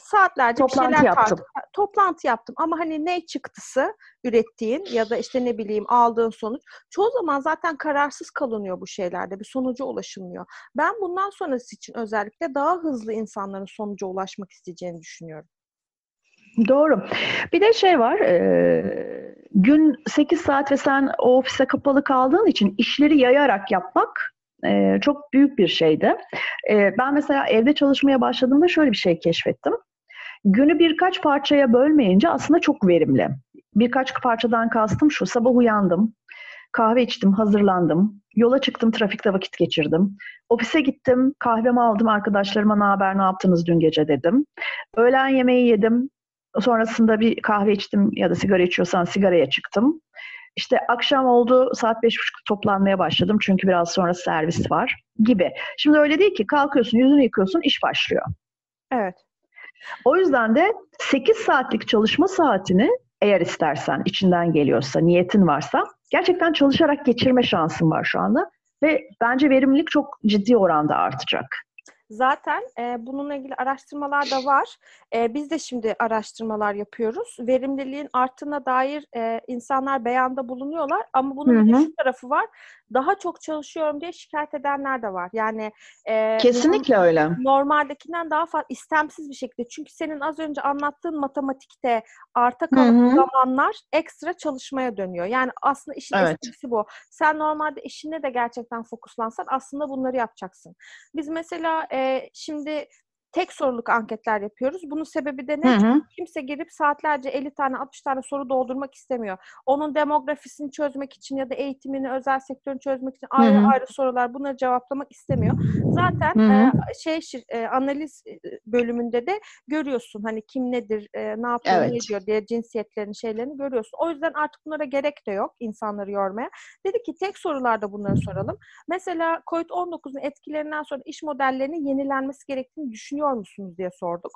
Saatlerce Toplantı bir şeyler yaptım. tart- toplantı yaptım ama hani ne çıktısı ürettiğin ya da işte ne bileyim aldığın sonuç çoğu zaman zaten kararsız kalınıyor bu şeylerde bir sonuca ulaşılmıyor. Ben bundan sonrası için özellikle daha hızlı insanların sonuca ulaşmak isteyeceğini düşünüyorum. Doğru. Bir de şey var, e, gün 8 saat ve sen o ofise kapalı kaldığın için işleri yayarak yapmak e, çok büyük bir şeydi. E, ben mesela evde çalışmaya başladığımda şöyle bir şey keşfettim. Günü birkaç parçaya bölmeyince aslında çok verimli. Birkaç parçadan kastım şu, sabah uyandım, kahve içtim, hazırlandım, yola çıktım, trafikte vakit geçirdim. Ofise gittim, kahvemi aldım, arkadaşlarıma ne haber, ne yaptınız dün gece dedim. Öğlen yemeği yedim, Sonrasında bir kahve içtim ya da sigara içiyorsan sigaraya çıktım. İşte akşam oldu saat beş buçuk toplanmaya başladım çünkü biraz sonra servis var gibi. Şimdi öyle değil ki kalkıyorsun yüzünü yıkıyorsun iş başlıyor. Evet. O yüzden de 8 saatlik çalışma saatini eğer istersen içinden geliyorsa niyetin varsa gerçekten çalışarak geçirme şansın var şu anda. Ve bence verimlilik çok ciddi oranda artacak. Zaten e, bununla ilgili araştırmalar da var. E, biz de şimdi araştırmalar yapıyoruz. Verimliliğin arttığına dair e, insanlar beyanda bulunuyorlar. Ama bunun bir Hı hı. şu tarafı var. Daha çok çalışıyorum diye şikayet edenler de var. Yani e, Kesinlikle öyle. normaldekinden daha fazla istemsiz bir şekilde. Çünkü senin az önce anlattığın matematikte arta kalan hı. zamanlar ekstra çalışmaya dönüyor. Yani aslında işin Evet. esprisi bu. Sen normalde işine de gerçekten fokuslansan aslında bunları yapacaksın. Biz mesela e, şimdi tek soruluk anketler yapıyoruz. Bunun sebebi de ne? Hı hı. Kimse girip saatlerce 50 tane 60 tane soru doldurmak istemiyor. Onun demografisini çözmek için ya da eğitimini, özel sektörünü çözmek için ayrı hı. ayrı sorular bunları cevaplamak istemiyor. Zaten Hı hı. e, şey şir- e, analiz bölümünde de görüyorsun hani kim nedir, e, ne yapıyor, ne Evet. ediyor diye cinsiyetlerini, şeylerini görüyorsun. O yüzden artık bunlara gerek de yok insanları yormaya. Dedi ki tek sorularda bunları soralım. Mesela COVID-19'un etkilerinden sonra iş modellerinin yenilenmesi gerektiğini düşünüyor musunuz diye sorduk.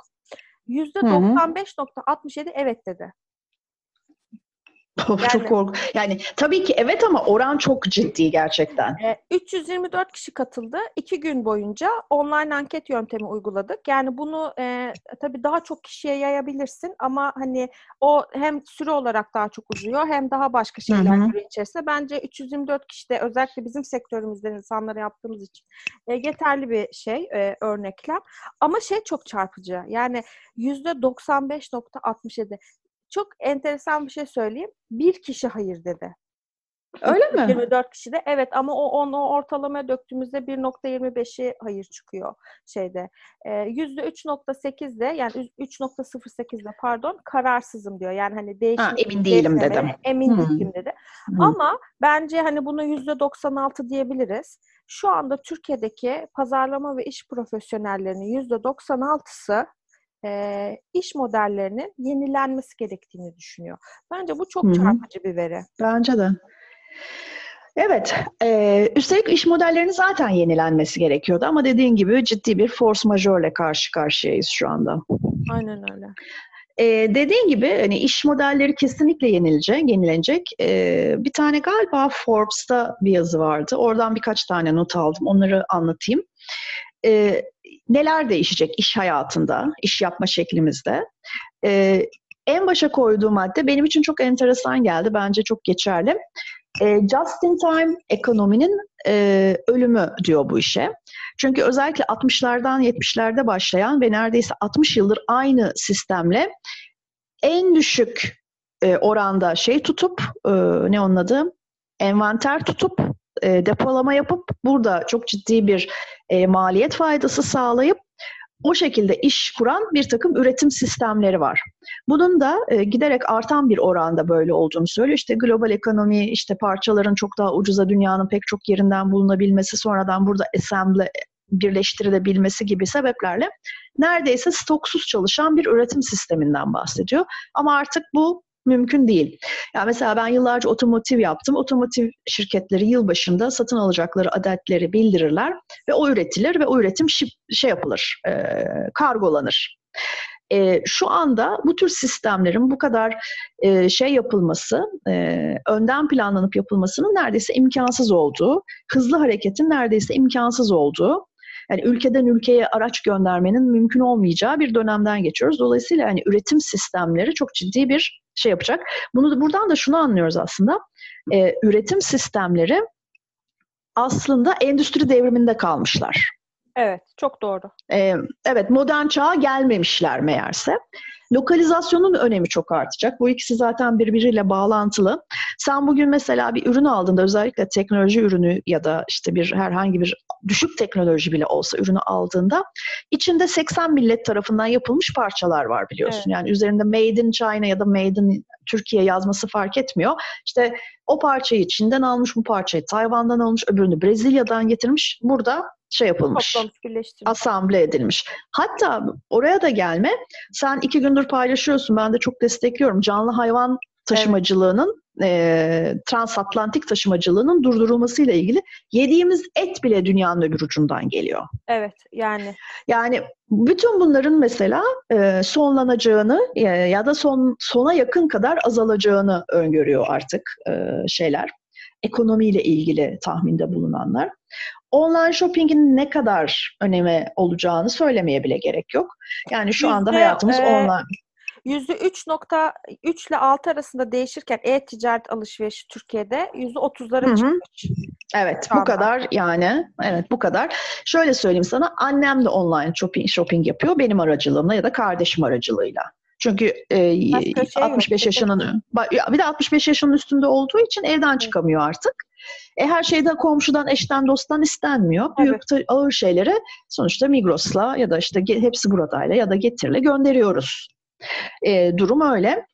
%95.67 evet dedi. Of, Yani- çok kork. Yani tabii ki evet ama oran çok ciddi gerçekten. E, 324 kişi katıldı. İki gün boyunca online anket yöntemi uyguladık. Yani bunu e, tabii daha çok kişiye yayabilirsin ama hani o hem süre olarak daha çok uzuyor hem daha başka şeyler Hı hı. giriyor içerisine. Bence 324 kişi de özellikle bizim sektörümüzden insanlara yaptığımız için e, yeterli bir şey, e, örneklem. Ama şey çok çarpıcı. Yani %95.67. Çok enteresan bir şey söyleyeyim. Bir kişi hayır dedi. Öyle mi? 24 kişi de evet ama o onu ortalamaya döktüğümüzde 1.25'i hayır çıkıyor şeyde. Ee, %3.8 de yani 3.08 de pardon kararsızım diyor. Yani hani değişmek Ha, emin değilim dedim. Emin Hmm. değilim dedi. Hı. Ama bence hani buna %96 diyebiliriz. Şu anda Türkiye'deki pazarlama ve iş profesyonellerinin %96'sı e, iş modellerinin yenilenmesi gerektiğini düşünüyor. Bence bu çok Hı hı. çarpıcı bir veri. Bence de. Evet, e, üstelik iş modellerinin zaten yenilenmesi gerekiyordu ama dediğin gibi ciddi bir force majeure karşı karşıyayız şu anda. Aynen öyle. Ee, dediğin gibi hani iş modelleri kesinlikle yenilecek, yenilenecek. Ee, bir tane galiba Forbes'ta bir yazı vardı. Oradan birkaç tane not aldım. Onları anlatayım. Ee, neler değişecek iş hayatında, iş yapma şeklimizde? Ee, en başa koyduğum madde benim için çok enteresan geldi. Bence çok geçerli. Ee, just in time ekonominin e, ölümü diyor bu işe. Çünkü özellikle 60'lardan 70'lerde başlayan ve neredeyse 60 yıldır aynı sistemle en düşük e, oranda şey tutup e, ne onun adı envanter tutup e, depolama yapıp burada çok ciddi bir e, maliyet faydası sağlayıp o şekilde iş kuran bir takım üretim sistemleri var. Bunun da e, giderek artan bir oranda böyle olduğunu söylüyor. İşte global ekonomi, işte parçaların çok daha ucuza dünyanın pek çok yerinden bulunabilmesi, sonradan burada assemble birleştirilebilmesi gibi sebeplerle neredeyse stoksuz çalışan bir üretim sisteminden bahsediyor. Ama artık bu mümkün değil. Yani mesela ben yıllarca otomotiv yaptım. Otomotiv şirketleri yıl başında satın alacakları adetleri bildirirler ve o üretilir ve o üretim şip, şey yapılır, e, kargolanır. E, şu anda bu tür sistemlerin bu kadar e, şey yapılması, e, önden planlanıp yapılmasının neredeyse imkansız olduğu, hızlı hareketin neredeyse imkansız olduğu, yani ülkeden ülkeye araç göndermenin mümkün olmayacağı bir dönemden geçiyoruz. Dolayısıyla yani üretim sistemleri çok ciddi bir şey yapacak. Bunu da buradan da şunu anlıyoruz aslında. E, üretim sistemleri aslında endüstri devriminde kalmışlar. Evet, çok doğru. Ee, evet, modern çağa gelmemişler meğerse. Lokalizasyonun önemi çok artacak. Bu ikisi zaten birbiriyle bağlantılı. Sen bugün mesela bir ürün aldığında özellikle teknoloji ürünü ya da işte bir herhangi bir düşük teknoloji bile olsa ürünü aldığında içinde 80 millet tarafından yapılmış parçalar var biliyorsun. Evet. Yani üzerinde Made in China ya da Made in Türkiye yazması fark etmiyor. İşte o parçayı Çin'den almış, bu parçayı Tayvan'dan almış, öbürünü Brezilya'dan getirmiş. Burada şey yapılmış, asamble edilmiş. Hatta oraya da gelme, sen iki gündür paylaşıyorsun, ben de çok destekliyorum. Canlı hayvan taşımacılığının, evet. e, transatlantik taşımacılığının durdurulmasıyla ilgili yediğimiz et bile dünyanın öbür ucundan geliyor. Evet, yani. Yani bütün bunların mesela e, sonlanacağını e, ya da son sona yakın kadar azalacağını öngörüyor artık e, şeyler. Ekonomiyle ilgili tahminde bulunanlar online shoppingin ne kadar önemi olacağını söylemeye bile gerek yok. Yani şu anda hayatımız e, online. %3.3 ile 6 arasında değişirken e-ticaret alışverişi Türkiye'de %30'lara çıkmış. Evet bu kadar yani evet bu kadar. Şöyle söyleyeyim sana annem de online shopping, shopping yapıyor benim aracılığımla ya da kardeşim aracılığıyla. Çünkü e, 65 şey yaşının bir de 65 yaşının üstünde olduğu için evden çıkamıyor artık. E, her şeyde komşudan, eşten, dosttan istenmiyor. Büyük evet. ağır şeyleri sonuçta Migros'la ya da işte hepsi buradayla ya da Getir'le gönderiyoruz. E, durum öyle.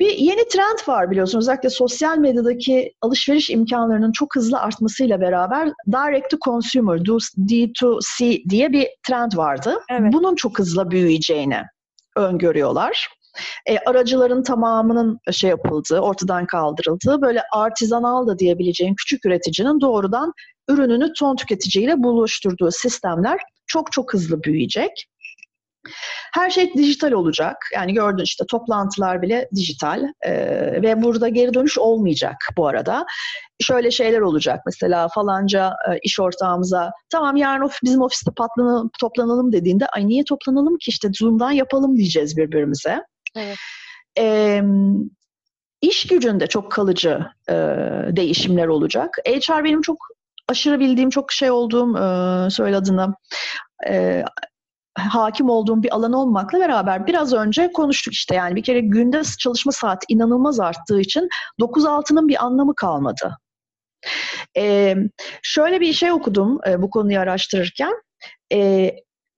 Bir yeni trend var biliyorsunuz. Özellikle sosyal medyadaki alışveriş imkanlarının çok hızlı artmasıyla beraber direct to consumer, D2C diye bir trend vardı. Evet. Bunun çok hızlı büyüyeceğini öngörüyorlar e, aracıların tamamının şey yapıldığı, ortadan kaldırıldığı, böyle artizanal da diyebileceğin küçük üreticinin doğrudan ürününü ton tüketiciyle buluşturduğu sistemler çok çok hızlı büyüyecek. Her şey dijital olacak. Yani gördün işte toplantılar bile dijital ee, ve burada geri dönüş olmayacak bu arada. Şöyle şeyler olacak mesela falanca e, iş ortağımıza tamam yarın of, bizim ofiste patlanalım, toplanalım dediğinde ay niye toplanalım ki işte Zoom'dan yapalım diyeceğiz birbirimize. Evet. E, iş gücünde çok kalıcı e, değişimler olacak. HR benim çok aşırı bildiğim, çok şey olduğum, e, söyle adını, e, hakim olduğum bir alan olmakla beraber biraz önce konuştuk işte yani bir kere günde çalışma saati inanılmaz arttığı için 9-6'nın bir anlamı kalmadı. Ee, şöyle bir şey okudum e, bu konuyu araştırırken. E,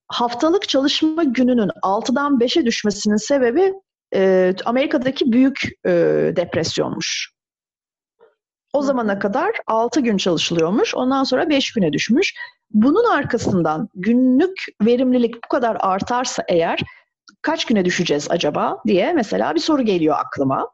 haftalık çalışma gününün 6'dan 5'e düşmesinin sebebi e, Amerika'daki büyük e, depresyonmuş. O zamana kadar 6 gün çalışılıyormuş. Ondan sonra 5 güne düşmüş. Bunun arkasından günlük verimlilik bu kadar artarsa eğer kaç güne düşeceğiz acaba diye mesela bir soru geliyor aklıma.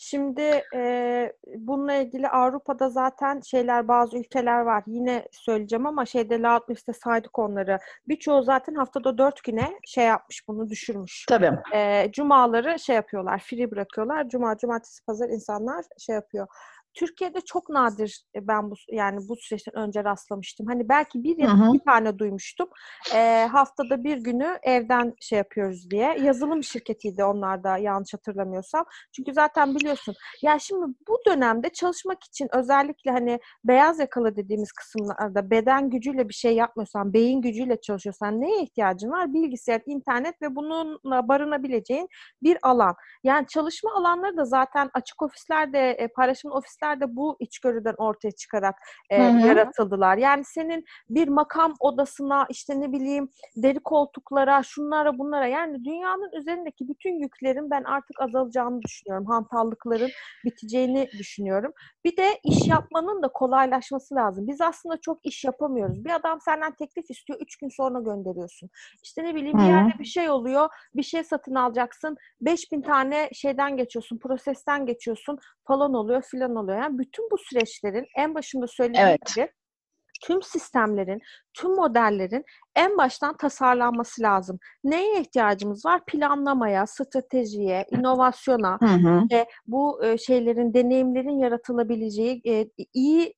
Şimdi e, bununla ilgili Avrupa'da zaten şeyler bazı ülkeler var. Yine söyleyeceğim ama şeyde Loudlist'te saydık onları. Birçoğu zaten haftada dört güne şey yapmış bunu düşürmüş. Tabii. E, cumaları şey yapıyorlar, free bırakıyorlar. Cuma, cumartesi, pazar insanlar şey yapıyor. Türkiye'de çok nadir e, ben bu yani bu süreçten önce rastlamıştım. Hani belki bir ya da bir tane duymuştum. E, haftada bir günü evden şey yapıyoruz diye. Yazılım şirketiydi onlar da yanlış hatırlamıyorsam. Çünkü zaten biliyorsun. Ya şimdi bu dönemde çalışmak için özellikle hani beyaz yakalı dediğimiz kısımlarda beden gücüyle bir şey yapmıyorsan, beyin gücüyle çalışıyorsan neye ihtiyacın var? Bilgisayar, internet ve bununla barınabileceğin bir alan. Yani çalışma alanları da zaten açık ofislerde, paylaşımlı ofisler de bu içgörüden ortaya çıkarak e, yaratıldılar. Yani senin bir makam odasına işte ne bileyim deri koltuklara, şunlara bunlara yani dünyanın üzerindeki bütün yüklerin ben artık azalacağını düşünüyorum. Hantallıkların biteceğini düşünüyorum. Bir de iş yapmanın da kolaylaşması lazım. Biz aslında çok iş yapamıyoruz. Bir adam senden teklif istiyor, üç gün sonra gönderiyorsun. İşte ne bileyim bir yerde bir şey oluyor, bir şey satın alacaksın. 5000 tane şeyden geçiyorsun, prosesten geçiyorsun falan oluyor filan oluyor. Yani bütün bu süreçlerin en başında söylediğim evet. gibi tüm sistemlerin, tüm modellerin en baştan tasarlanması lazım. Neye ihtiyacımız var? Planlamaya, stratejiye, inovasyona ve bu şeylerin, deneyimlerin yaratılabileceği iyi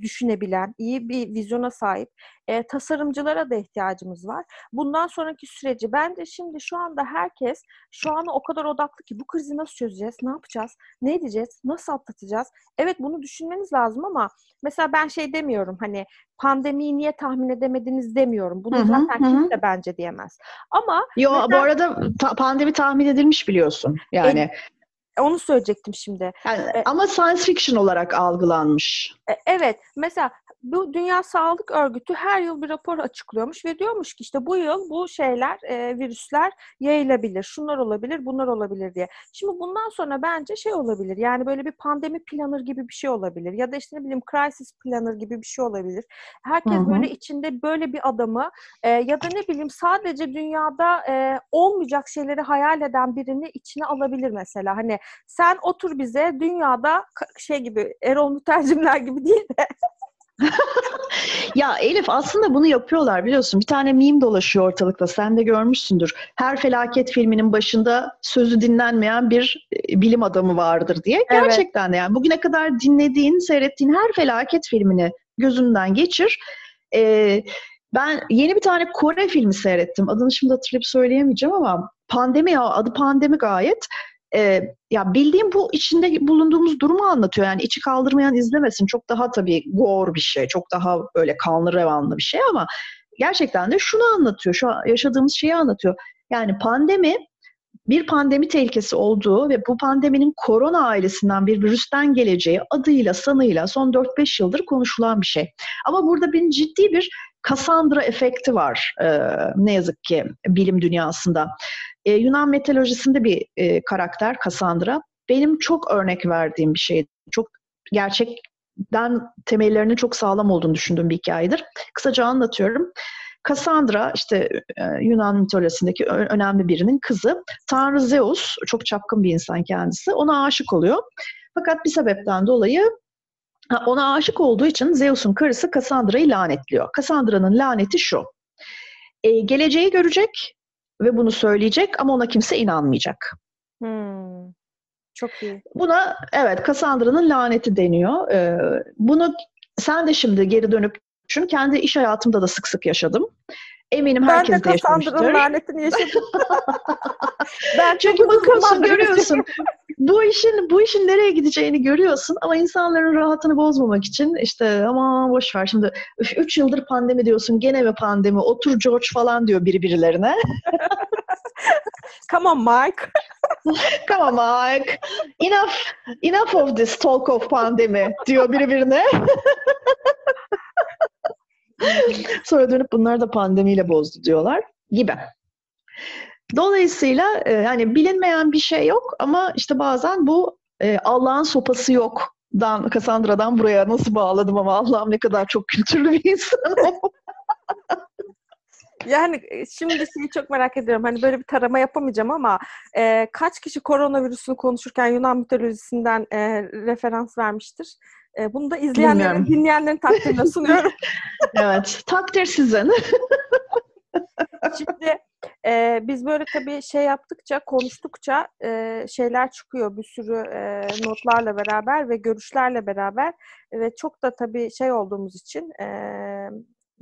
düşünebilen, iyi bir vizyona sahip e, tasarımcılara da ihtiyacımız var. Bundan sonraki süreci bence şimdi şu anda herkes şu ana o kadar odaklı ki bu krizi nasıl çözeceğiz, ne yapacağız, ne edeceğiz, nasıl atlatacağız? Evet bunu düşünmeniz lazım ama mesela ben şey demiyorum hani pandemiyi niye tahmin edemediniz demiyorum. Bunu hı hı, zaten hı. kimse bence diyemez. Ama Yo mesela, bu arada ta- pandemi tahmin edilmiş biliyorsun. Yani e, onu söyleyecektim şimdi. Yani, ee, ama science fiction olarak algılanmış. E, evet. Mesela bu Dünya Sağlık Örgütü her yıl bir rapor açıklıyormuş ve diyormuş ki işte bu yıl bu şeyler, e, virüsler yayılabilir, şunlar olabilir, bunlar olabilir diye. Şimdi bundan sonra bence şey olabilir, yani böyle bir pandemi planır gibi bir şey olabilir ya da işte ne bileyim crisis planır gibi bir şey olabilir. Herkes Hı-hı. böyle içinde böyle bir adamı e, ya da ne bileyim sadece dünyada e, olmayacak şeyleri hayal eden birini içine alabilir mesela. Hani sen otur bize dünyada şey gibi Erol Mütercimler gibi değil de ya Elif aslında bunu yapıyorlar biliyorsun. Bir tane meme dolaşıyor ortalıkta. Sen de görmüşsündür. Her felaket filminin başında sözü dinlenmeyen bir e, bilim adamı vardır diye. Evet. Gerçekten de yani bugüne kadar dinlediğin, seyrettiğin her felaket filmini gözünden geçir. Ee, ben yeni bir tane Kore filmi seyrettim. Adını şimdi hatırlayıp söyleyemeyeceğim ama pandemi ya adı pandemi gayet e, ya bildiğim bu içinde bulunduğumuz durumu anlatıyor. Yani içi kaldırmayan izlemesin. Çok daha tabii gore bir şey. Çok daha böyle kanlı revanlı bir şey ama gerçekten de şunu anlatıyor. Şu yaşadığımız şeyi anlatıyor. Yani pandemi bir pandemi tehlikesi olduğu ve bu pandeminin korona ailesinden bir virüsten geleceği adıyla sanıyla son 4-5 yıldır konuşulan bir şey. Ama burada bir ciddi bir Cassandra efekti var e, ne yazık ki bilim dünyasında. E, Yunan mitolojisinde bir e, karakter Cassandra. Benim çok örnek verdiğim bir şey. Çok gerçekten temellerinin çok sağlam olduğunu düşündüğüm bir hikayedir. Kısaca anlatıyorum. Cassandra işte e, Yunan mitolojisindeki önemli birinin kızı. Tanrı Zeus, çok çapkın bir insan kendisi. Ona aşık oluyor. Fakat bir sebepten dolayı ona aşık olduğu için Zeus'un karısı Cassandra'yı lanetliyor. Cassandra'nın laneti şu. E, geleceği görecek ve bunu söyleyecek ama ona kimse inanmayacak. Hmm. Çok iyi. Buna evet Cassandra'nın laneti deniyor. Ee, bunu sen de şimdi geri dönüp düşün. Kendi iş hayatımda da sık sık yaşadım. Eminim herkes de yaşamıştır. Ben de Cassandra'nın lanetini yaşadım. (laughs) ben çünkü bakıyorsun görüyorsun. Bu işin bu işin nereye gideceğini görüyorsun ama insanların rahatını bozmamak için işte ama boş ver şimdi 3 yıldır pandemi diyorsun gene mi pandemi otur George falan diyor biri birilerine. (laughs) Come on Mike. (laughs) Come on Mike. Enough enough of this talk of pandemi diyor biri birine. (laughs) Sonra dönüp bunlar da pandemiyle bozdu diyorlar gibi. Dolayısıyla e, yani bilinmeyen bir şey yok ama işte bazen bu e, Allah'ın sopası yok. Dan Cassandra'dan buraya nasıl bağladım ama Allah'ım ne kadar çok kültürlü bir insanım. (laughs) yani e, şimdi şeyi çok merak ediyorum. Hani böyle bir tarama yapamayacağım ama e, kaç kişi koronavirüsünü konuşurken Yunan mitolojisinden e, referans vermiştir? E, bunu da izleyenlerin, Bilmiyorum. dinleyenlerin takdirine sunuyorum. (laughs) evet, takdir sizin. (laughs) Şimdi e, biz böyle tabii şey yaptıkça, konuştukça e, şeyler çıkıyor bir sürü e, notlarla beraber ve görüşlerle beraber ve çok da tabii şey olduğumuz için e,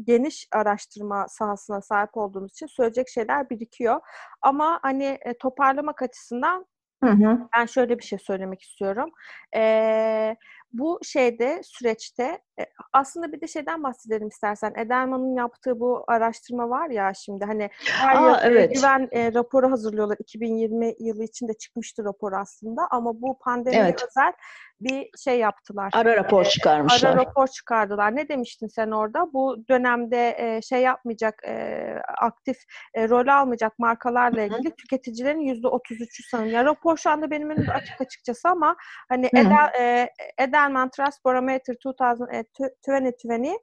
geniş araştırma sahasına sahip olduğumuz için söyleyecek şeyler birikiyor. Ama hani e, toparlamak açısından Hı hı. Ben şöyle bir şey söylemek istiyorum. Ee, bu şeyde süreçte e, aslında bir de şeyden bahsedelim istersen. Edelman'ın yaptığı bu araştırma var ya şimdi hani her Aa, evet. güven e, raporu hazırlıyorlar. 2020 yılı içinde çıkmıştı rapor aslında ama bu pandemi evet. özel bir şey yaptılar. Ara rapor e, çıkarmışlar. Ara rapor çıkardılar. Ne demiştin sen orada? Bu dönemde e, şey yapmayacak, e, aktif e, rol almayacak markalarla ilgili Hı-hı. tüketicilerin yüzde 33'ü sanırım. Ya rapor şu anda benim önümde açık açıkçası ama hani Edel, e, Edelman Trust Barometer 2020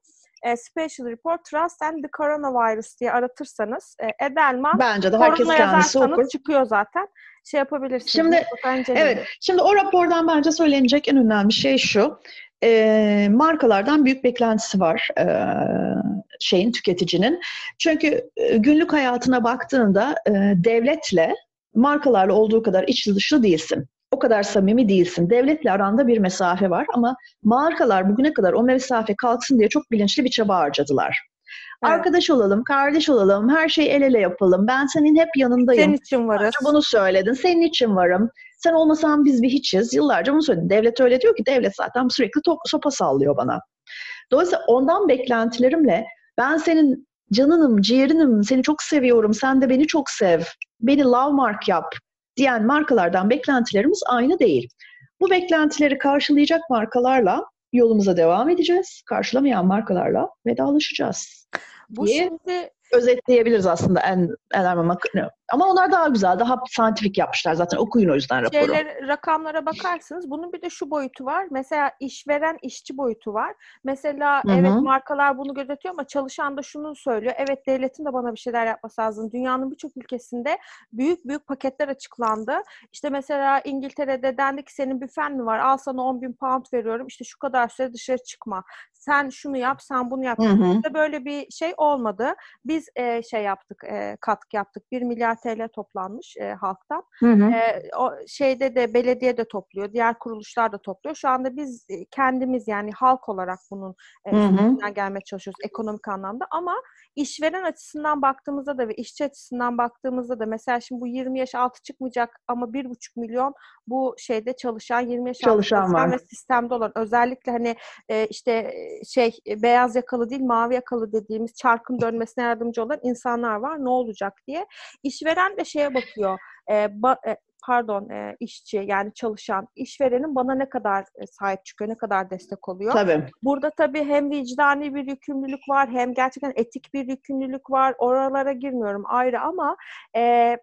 e, Special Report Trust and the Coronavirus diye aratırsanız e, Edelman Bence de herkes kendisi okur. çıkıyor zaten. Şey yapabilirsiniz. Şimdi evet. Şimdi o rapordan bence söylenecek en önemli şey şu. E, markalardan büyük beklentisi var e, şeyin tüketicinin. Çünkü e, günlük hayatına baktığında e, devletle markalarla olduğu kadar içli dışlı değilsin o kadar samimi değilsin. Devletle aranda bir mesafe var ama markalar bugüne kadar o mesafe kalksın diye çok bilinçli bir çaba harcadılar. Evet. Arkadaş olalım, kardeş olalım, her şeyi el ele yapalım. Ben senin hep yanındayım. Senin için varız. Bunu söyledin, senin için varım. Sen olmasan biz bir hiçiz. Yıllarca bunu söyledin. Devlet öyle diyor ki devlet zaten sürekli top, sopa sallıyor bana. Dolayısıyla ondan beklentilerimle ben senin canınım, ciğerinim, seni çok seviyorum, sen de beni çok sev, beni love mark yap diyen markalardan beklentilerimiz aynı değil. Bu beklentileri karşılayacak markalarla yolumuza devam edeceğiz. Karşılamayan markalarla vedalaşacağız. Bu diye şimdi özetleyebiliriz aslında en Alarm Ama onlar daha güzel, daha scientific yapmışlar zaten. Okuyun o yüzden raporu. Şeyler, rakamlara bakarsınız. Bunun bir de şu boyutu var. Mesela işveren işçi boyutu var. Mesela Hı-hı. evet markalar bunu gözetiyor ama çalışan da şunu söylüyor. Evet devletin de bana bir şeyler yapması lazım. Dünyanın birçok ülkesinde büyük büyük paketler açıklandı. İşte mesela İngiltere'de dendi ki senin büfen mi var? Al sana 10 bin pound veriyorum. İşte şu kadar süre dışarı çıkma. Sen şunu yap, sen bunu yap. Bizde böyle bir şey olmadı. Biz e, şey yaptık, e, katkı yaptık. 1 milyar TL toplanmış e, halktan. Hı hı. E, o şeyde de belediye de topluyor, diğer kuruluşlar da topluyor. Şu anda biz kendimiz yani halk olarak bunun e, gelmeye çalışıyoruz ekonomik anlamda ama işveren açısından baktığımızda da ve işçi açısından baktığımızda da mesela şimdi bu 20 yaş altı çıkmayacak ama 1,5 milyon bu şeyde çalışan 20 yaş çalışan altı çalışan ve sistemde olan özellikle hani e, işte şey beyaz yakalı değil mavi yakalı dediğimiz çarkın dönmesine yardımcı olan insanlar var. Ne olacak diye. İşveren de şeye bakıyor. E, ba, e, pardon e, işçi yani çalışan işverenin bana ne kadar e, sahip çıkıyor, ne kadar destek oluyor. Tabii. Burada tabii hem vicdani bir yükümlülük var hem gerçekten etik bir yükümlülük var. Oralara girmiyorum ayrı ama e,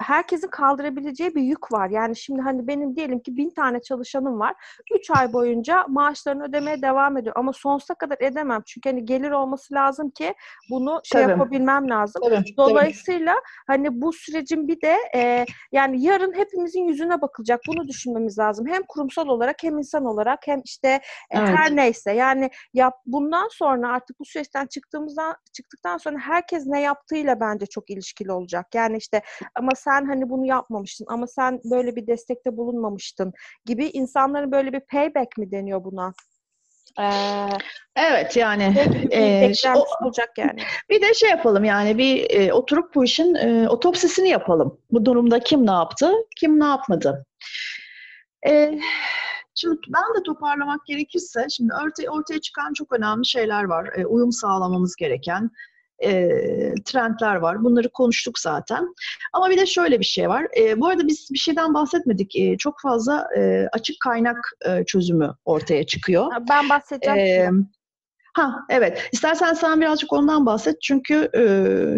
herkesin kaldırabileceği bir yük var. Yani şimdi hani benim diyelim ki bin tane çalışanım var. Üç ay boyunca maaşlarını ödemeye devam ediyor. Ama sonsuza kadar edemem. Çünkü hani gelir olması lazım ki bunu şey tabii. yapabilmem lazım. Tabii, Dolayısıyla tabii. hani bu sürecin bir de e, yani yarın hepimizin yüzüne bakılacak. Bunu düşünmemiz lazım. Hem kurumsal olarak hem insan olarak hem işte e, evet. her neyse. Yani yap bundan sonra artık bu süreçten çıktığımızdan çıktıktan sonra herkes ne yaptığıyla bence çok ilişkili olacak. Yani işte ama sen hani bunu yapmamıştın ama sen böyle bir destekte bulunmamıştın gibi insanların böyle bir payback mi deniyor buna? Ee, evet yani e, o, olacak yani. Bir de şey yapalım yani bir e, oturup bu işin e, otopsisini yapalım. Bu durumda kim ne yaptı, kim ne yapmadı. E, şimdi ben de toparlamak gerekirse şimdi ortaya, ortaya çıkan çok önemli şeyler var. E, uyum sağlamamız gereken e, trendler var. Bunları konuştuk zaten. Ama bir de şöyle bir şey var. E, bu arada biz bir şeyden bahsetmedik. E, çok fazla e, açık kaynak e, çözümü ortaya çıkıyor. Ben bahsedeceğim. E, ha evet. İstersen sen birazcık ondan bahset. Çünkü e,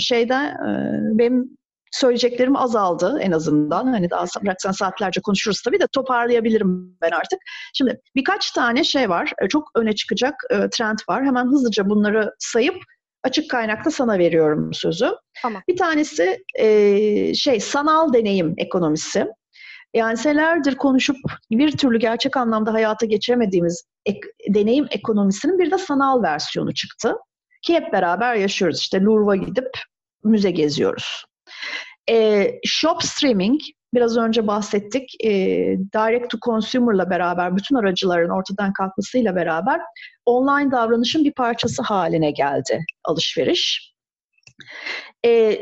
şeyden e, benim söyleyeceklerim azaldı en azından. Hani daha bıraksan saatlerce konuşuruz tabii de toparlayabilirim ben artık. Şimdi birkaç tane şey var. Çok öne çıkacak trend var. Hemen hızlıca bunları sayıp Açık kaynakta sana veriyorum sözü. Tamam. Bir tanesi e, şey sanal deneyim ekonomisi. Yani senelerdir konuşup bir türlü gerçek anlamda hayata geçiremediğimiz ek, deneyim ekonomisinin bir de sanal versiyonu çıktı. Ki hep beraber yaşıyoruz. İşte Louvre'a gidip müze geziyoruz. E, shop streaming, biraz önce bahsettik, e, direct to consumer'la beraber, bütün aracıların ortadan kalkmasıyla beraber online davranışın bir parçası haline geldi alışveriş. E,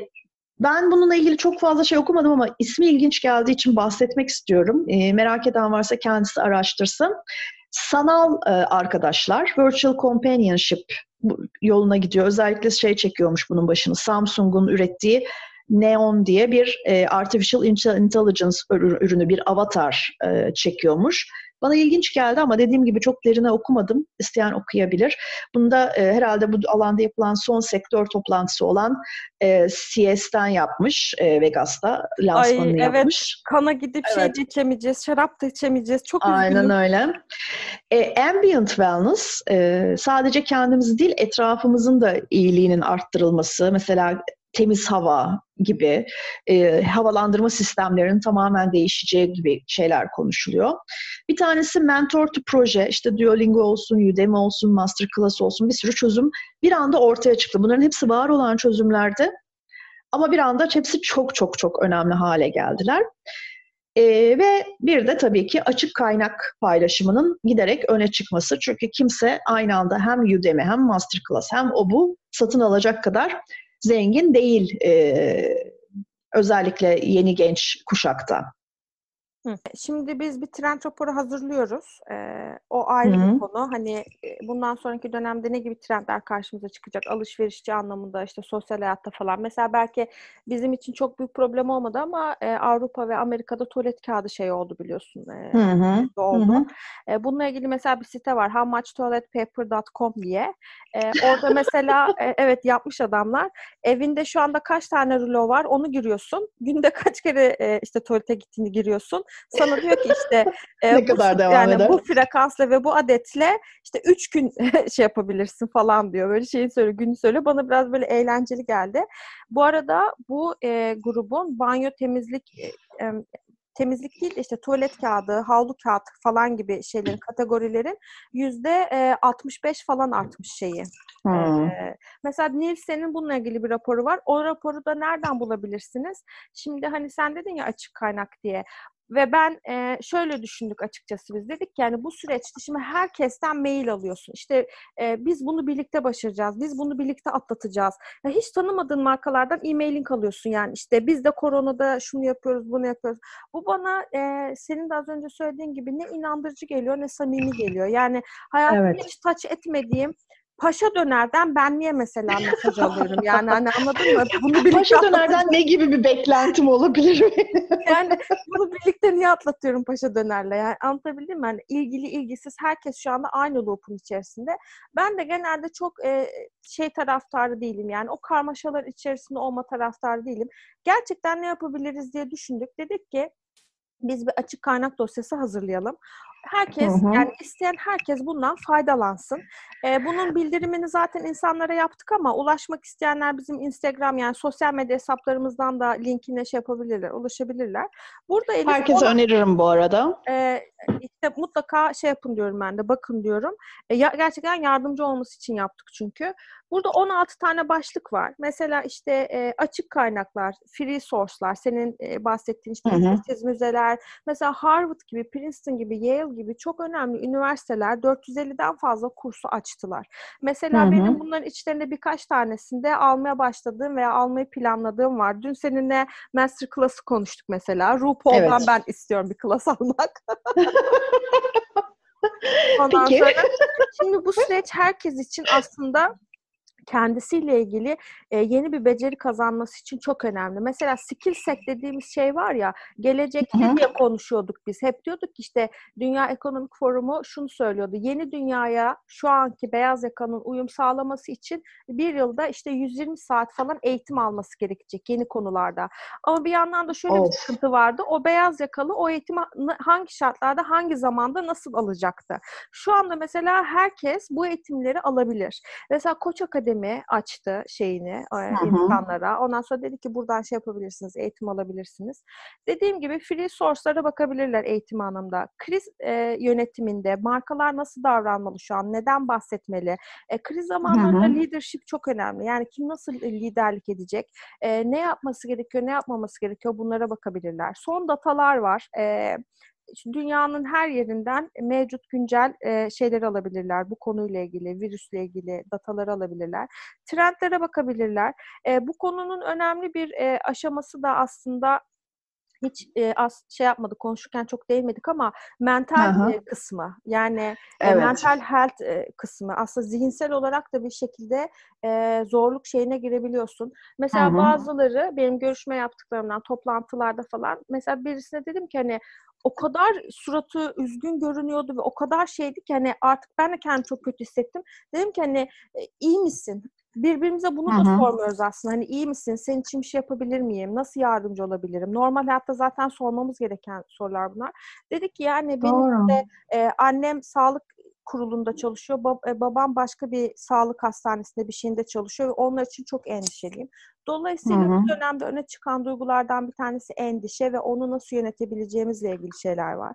ben bununla ilgili çok fazla şey okumadım ama ismi ilginç geldiği için bahsetmek istiyorum. E, merak eden varsa kendisi araştırsın. Sanal e, arkadaşlar, virtual companionship yoluna gidiyor. Özellikle şey çekiyormuş bunun başını. Samsung'un ürettiği Neon diye bir e, artificial intelligence ürünü, bir avatar e, çekiyormuş. Bana ilginç geldi ama dediğim gibi çok derine okumadım. İsteyen okuyabilir. Bunda e, herhalde bu alanda yapılan son sektör toplantısı olan e, CS'ten yapmış e, Vegas'ta lansmanını Ay, yapmış. Evet, kana gidip şey evet. şey içemeyeceğiz, şarap da içemeyeceğiz. Çok Aynen üzgünüm. öyle. E, ambient wellness e, sadece kendimiz değil etrafımızın da iyiliğinin arttırılması. Mesela temiz hava gibi e, havalandırma sistemlerinin tamamen değişeceği gibi şeyler konuşuluyor. Bir tanesi mentor to proje, işte Duolingo olsun, Udemy olsun, Masterclass olsun bir sürü çözüm bir anda ortaya çıktı. Bunların hepsi var olan çözümlerdi ama bir anda hepsi çok çok çok önemli hale geldiler. Ee, ve bir de tabii ki açık kaynak paylaşımının giderek öne çıkması. Çünkü kimse aynı anda hem Udemy hem Masterclass hem o bu satın alacak kadar zengin değil e, özellikle yeni genç kuşakta. Şimdi biz bir trend raporu hazırlıyoruz. Ee, o ayrı bir konu. Hani bundan sonraki dönemde ne gibi trendler karşımıza çıkacak? Alışverişçi anlamında işte sosyal hayatta falan. Mesela belki bizim için çok büyük problem olmadı ama e, Avrupa ve Amerika'da tuvalet kağıdı şey oldu biliyorsun. E, oldu. E, bununla ilgili mesela bir site var. howmuchtoiletpaper.com diye. E, orada mesela (laughs) e, evet yapmış adamlar. Evinde şu anda kaç tane rulo var onu giriyorsun. Günde kaç kere e, işte tuvalete gittiğini giriyorsun sana diyor ki işte e, ne bu, kadar devam yani eder? bu frekansla ve bu adetle işte üç gün (laughs) şey yapabilirsin falan diyor. Böyle şeyi söyle, günü söyle. Bana biraz böyle eğlenceli geldi. Bu arada bu e, grubun banyo temizlik e, temizlik değil de işte tuvalet kağıdı, havlu kağıt falan gibi şeylerin kategorilerin yüzde 65 falan artmış şeyi. Hmm. Ee, mesela Nielsen'in bununla ilgili bir raporu var. O raporu da nereden bulabilirsiniz? Şimdi hani sen dedin ya açık kaynak diye. Ve ben e, şöyle düşündük açıkçası biz dedik ki yani bu süreçte şimdi herkesten mail alıyorsun. İşte e, biz bunu birlikte başaracağız. Biz bunu birlikte atlatacağız. Ya hiç tanımadığın markalardan e-mailin alıyorsun yani işte biz de koronada şunu yapıyoruz, bunu yapıyoruz. Bu bana e, senin de az önce söylediğin gibi ne inandırıcı geliyor ne samimi geliyor. Yani hayatımda evet. hiç touch etmediğim Paşa Döner'den ben niye mesela mesaj alıyorum? Yani hani anladın mı? Bunu Paşa Döner'den ne gibi bir beklentim olabilir? (laughs) yani bunu birlikte niye atlatıyorum Paşa Döner'le? Yani anlatabildim mi? Yani ilgili ilgisiz herkes şu anda aynı loop'un içerisinde. Ben de genelde çok e, şey taraftarı değilim. Yani o karmaşalar içerisinde olma taraftarı değilim. Gerçekten ne yapabiliriz diye düşündük. Dedik ki biz bir açık kaynak dosyası hazırlayalım. Herkes hı hı. yani isteyen herkes bundan faydalansın. Ee, bunun bildirimini zaten insanlara yaptık ama ulaşmak isteyenler bizim Instagram yani sosyal medya hesaplarımızdan da linkine şey yapabilirler, ulaşabilirler. Burada Elif Herkese ona, öneririm bu arada. E, işte mutlaka şey yapın diyorum ben de bakın diyorum. E, ya, gerçekten yardımcı olması için yaptık çünkü. Burada 16 tane başlık var. Mesela işte e, açık kaynaklar, free source'lar, senin e, bahsettiğin işte ücretsiz müzeler. Mesela Harvard gibi, Princeton gibi, Yale gibi çok önemli üniversiteler 450'den fazla kursu açtılar. Mesela hı hı. benim bunların içlerinde birkaç tanesinde almaya başladığım veya almayı planladığım var. Dün seninle master class'ı konuştuk mesela. RuPaul'dan evet. ben istiyorum bir klas (laughs) almak. (laughs) Ondan Peki. sonra şimdi bu süreç herkes için aslında kendisiyle ilgili e, yeni bir beceri kazanması için çok önemli. Mesela skill set dediğimiz şey var ya gelecekte Hı-hı. diye konuşuyorduk biz. Hep diyorduk ki işte Dünya Ekonomik Forumu şunu söylüyordu. Yeni dünyaya şu anki beyaz yakanın uyum sağlaması için bir yılda işte 120 saat falan eğitim alması gerekecek yeni konularda. Ama bir yandan da şöyle of. bir sıkıntı vardı. O beyaz yakalı o eğitimi hangi şartlarda hangi zamanda nasıl alacaktı? Şu anda mesela herkes bu eğitimleri alabilir. Mesela Koç Akademi Akademi açtı şeyini e, insanlara. Ondan sonra dedi ki buradan şey yapabilirsiniz, eğitim alabilirsiniz. Dediğim gibi free source'lara bakabilirler eğitim anlamda. Kriz e, yönetiminde markalar nasıl davranmalı şu an? Neden bahsetmeli? E, kriz zamanlarında leadership çok önemli. Yani kim nasıl liderlik edecek? E, ne yapması gerekiyor, ne yapmaması gerekiyor? Bunlara bakabilirler. Son datalar var. E, dünyanın her yerinden mevcut güncel e, şeyleri alabilirler. Bu konuyla ilgili, virüsle ilgili dataları alabilirler. Trendlere bakabilirler. E, bu konunun önemli bir e, aşaması da aslında hiç e, az şey yapmadık konuşurken çok değinmedik ama mental e, kısmı yani evet. e, mental health e, kısmı aslında zihinsel olarak da bir şekilde e, zorluk şeyine girebiliyorsun. Mesela Hı-hı. bazıları benim görüşme yaptıklarımdan toplantılarda falan mesela birisine dedim ki hani o kadar suratı üzgün görünüyordu ve o kadar şeydi ki hani artık ben de kendimi çok kötü hissettim. Dedim ki hani iyi misin? Birbirimize bunu da Hı-hı. sormuyoruz aslında. Hani iyi misin? Senin için bir şey yapabilir miyim? Nasıl yardımcı olabilirim? Normal hayatta zaten sormamız gereken sorular bunlar. Dedi ki yani benim de e, annem sağlık kurulunda çalışıyor. Bab- babam başka bir sağlık hastanesinde bir şeyinde çalışıyor ve onlar için çok endişeliyim. Dolayısıyla hı hı. bu dönemde öne çıkan duygulardan bir tanesi endişe ve onu nasıl yönetebileceğimizle ilgili şeyler var.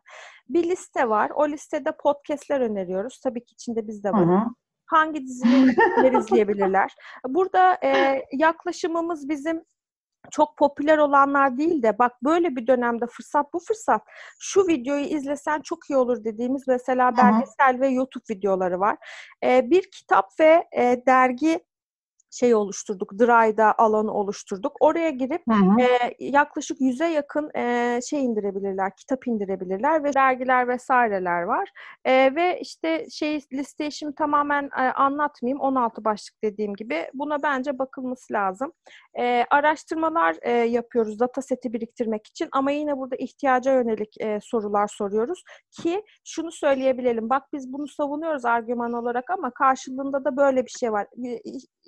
Bir liste var. O listede podcastler öneriyoruz. Tabii ki içinde biz de varız. Hangi dizileri izleyebilirler? Burada e, yaklaşımımız bizim çok popüler olanlar değil de bak böyle bir dönemde fırsat bu fırsat şu videoyu izlesen çok iyi olur dediğimiz mesela belgesel Hı-hı. ve YouTube videoları var. Ee, bir kitap ve e, dergi şey oluşturduk, Dry'da alanı oluşturduk. Oraya girip e, yaklaşık yüze yakın e, şey indirebilirler, kitap indirebilirler ve dergiler vesaireler var. E, ve işte şey listeyi şimdi tamamen e, anlatmayayım. 16 başlık dediğim gibi. Buna bence bakılması lazım. E, araştırmalar e, yapıyoruz data seti biriktirmek için ama yine burada ihtiyaca yönelik e, sorular soruyoruz ki şunu söyleyebilelim. Bak biz bunu savunuyoruz argüman olarak ama karşılığında da böyle bir şey var.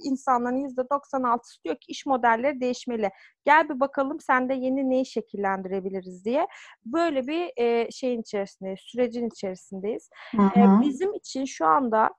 İnsan insanların %96'sı diyor ki iş modelleri değişmeli. Gel bir bakalım sende yeni neyi şekillendirebiliriz diye. Böyle bir e, şeyin içerisindeyiz, sürecin içerisindeyiz. Hı hı. E, bizim için şu anda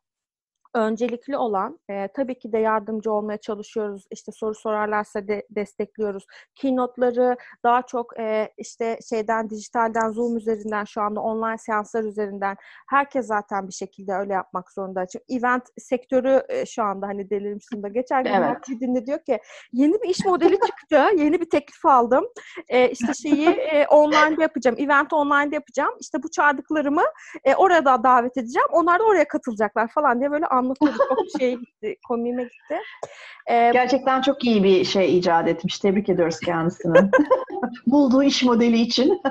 öncelikli olan e, tabii ki de yardımcı olmaya çalışıyoruz. İşte soru sorarlarsa de destekliyoruz. Keynote'ları daha çok e, işte şeyden dijitalden Zoom üzerinden şu anda online seanslar üzerinden herkes zaten bir şekilde öyle yapmak zorunda. Çünkü event sektörü e, şu anda hani delirmişsin de geçen gün evet. dinle diyor ki yeni bir iş modeli çıktı. yeni bir teklif aldım. E, işte şeyi e, online yapacağım. Event online yapacağım. İşte bu çağırdıklarımı e, orada davet edeceğim. Onlar da oraya katılacaklar falan diye böyle anlatıyordu. Çok şey gitti, komiğime gitti. Ee, Gerçekten çok iyi bir şey icat etmiş. Tebrik ediyoruz kendisini. (laughs) Bulduğu iş modeli için.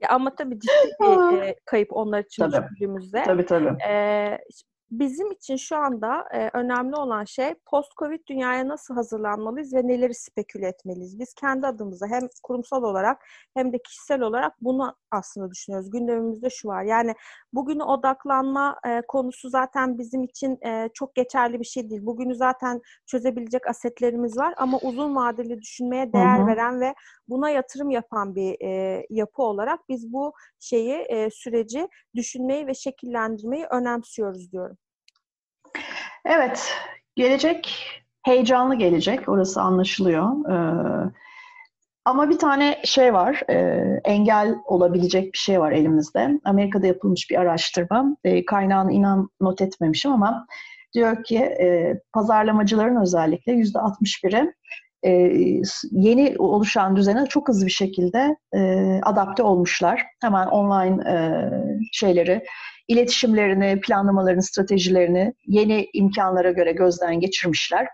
ya ama tabii ciddi bir e, kayıp onlar için tabii. düşündüğümüzde. Tabii tabii. E, bizim için şu anda e, önemli olan şey post-Covid dünyaya nasıl hazırlanmalıyız ve neleri speküle etmeliyiz? Biz kendi adımıza hem kurumsal olarak hem de kişisel olarak bunu aslında düşünüyoruz. Gündemimizde şu var. Yani bugünü odaklanma e, konusu zaten bizim için e, çok geçerli bir şey değil. Bugünü zaten çözebilecek asetlerimiz var ama uzun vadeli düşünmeye değer hı hı. veren ve buna yatırım yapan bir e, yapı olarak biz bu şeyi e, süreci düşünmeyi ve şekillendirmeyi önemsiyoruz diyorum. Evet, gelecek heyecanlı gelecek. Orası anlaşılıyor. Ee, ama bir tane şey var, e, engel olabilecek bir şey var elimizde. Amerika'da yapılmış bir araştırma. E, kaynağını inan not etmemişim ama diyor ki e, pazarlamacıların özellikle yüzde 61'i e, yeni oluşan düzene çok hızlı bir şekilde e, adapte olmuşlar. Hemen online e, şeyleri, iletişimlerini, planlamalarını, stratejilerini yeni imkanlara göre gözden geçirmişler.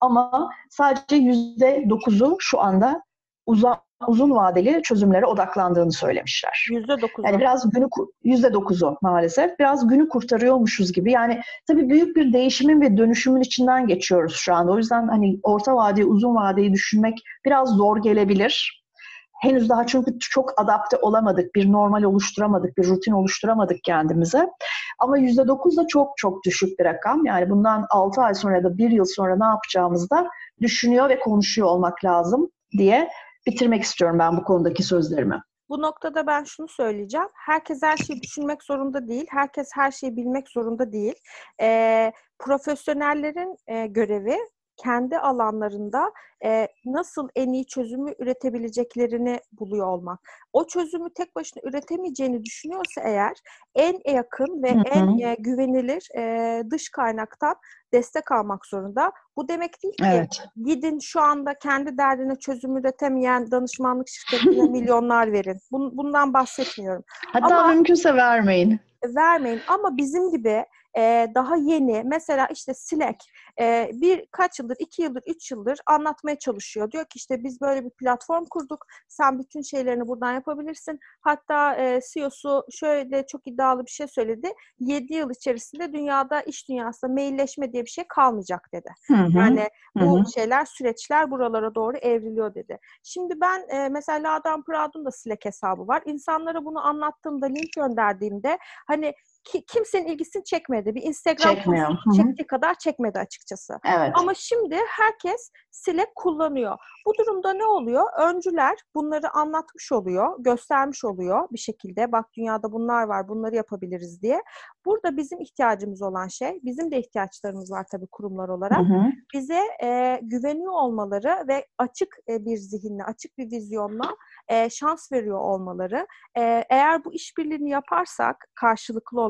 Ama sadece yüzde dokuzu şu anda uzun, uzun vadeli çözümlere odaklandığını söylemişler. Yüzde dokuz. Yani biraz günü yüzde dokuzu maalesef. Biraz günü kurtarıyormuşuz gibi. Yani tabii büyük bir değişimin ve dönüşümün içinden geçiyoruz şu anda. O yüzden hani orta vadeyi, uzun vadeyi düşünmek biraz zor gelebilir. Henüz daha çünkü çok adapte olamadık, bir normal oluşturamadık, bir rutin oluşturamadık kendimize. Ama yüzde dokuz da çok çok düşük bir rakam. Yani bundan altı ay sonra ya da bir yıl sonra ne yapacağımızı da düşünüyor ve konuşuyor olmak lazım diye bitirmek istiyorum ben bu konudaki sözlerimi. Bu noktada ben şunu söyleyeceğim. Herkes her şeyi düşünmek zorunda değil. Herkes her şeyi bilmek zorunda değil. E, profesyonellerin e, görevi kendi alanlarında e, nasıl en iyi çözümü üretebileceklerini buluyor olmak. O çözümü tek başına üretemeyeceğini düşünüyorsa eğer en yakın ve Hı hı. en e, güvenilir e, dış kaynaktan destek almak zorunda. Bu demek değil ki Evet. gidin şu anda kendi derdine çözüm üretemeyen danışmanlık şirketine (laughs) milyonlar verin. Bun- bundan bahsetmiyorum. Hatta Ama- mümkünse vermeyin. vermeyin ama bizim gibi e, daha yeni mesela işte Slack e, bir kaç yıldır iki yıldır üç yıldır anlatmaya çalışıyor. Diyor ki işte biz böyle bir platform kurduk. Sen bütün şeylerini buradan yapabilirsin. Hatta e, CEO'su şöyle çok iddialı bir şey söyledi. 7 yıl içerisinde dünyada iş dünyasında mailleşme diye bir şey kalmayacak dedi. Hı hı. Yani bu hı. şeyler, süreçler buralara doğru evriliyor dedi. Şimdi ben e, mesela Ladan Proud'un da Slack hesabı var. İnsanlara bunu anlattığımda, link gönderdiğimde hani ki, kimsenin ilgisini çekmedi. Bir Instagram Çekmiyor. çektiği kadar çekmedi açıkçası. Evet. Ama şimdi herkes Slack kullanıyor. Bu durumda ne oluyor? Öncüler bunları anlatmış oluyor, göstermiş oluyor bir şekilde. Bak dünyada bunlar var, bunları yapabiliriz diye. Burada bizim ihtiyacımız olan şey, bizim de ihtiyaçlarımız var tabii kurumlar olarak Hı hı. bize e, güveniyor olmaları ve açık e, bir zihinle, açık bir vizyonla e, şans veriyor olmaları. E, eğer bu işbirliğini yaparsak karşılıklı olarak,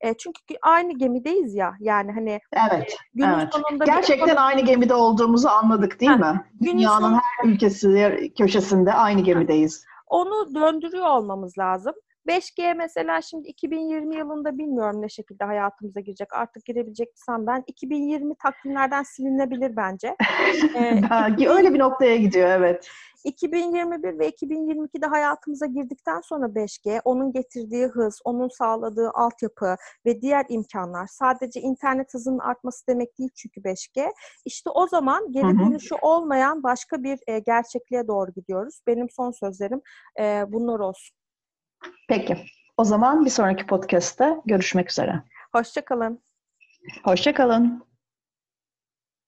e, çünkü aynı gemideyiz ya, yani hani Evet. günün Evet. sonunda bir Gerçekten ekonomi- aynı gemide olduğumuzu anladık değil Ha, mi? Dünyanın son- her ülkesi köşesinde aynı gemideyiz. onu döndürüyor olmamız lazım. 5G mesela şimdi 2020 yılında bilmiyorum ne şekilde hayatımıza girecek. Artık girebilecek misem ben. 2020 takvimlerden silinebilir bence. (laughs) Ee, öyle bir noktaya gidiyor evet. 2021 ve 2022'de hayatımıza girdikten sonra 5G, onun getirdiği hız, onun sağladığı altyapı ve diğer imkanlar sadece internet hızının artması demek değil çünkü 5G. İşte o zaman geri dönüşü olmayan başka bir e, gerçekliğe doğru gidiyoruz. Benim son sözlerim e, bunlar olsun. Peki. O zaman bir sonraki podcast'te görüşmek üzere. Hoşçakalın. Hoşça kalın.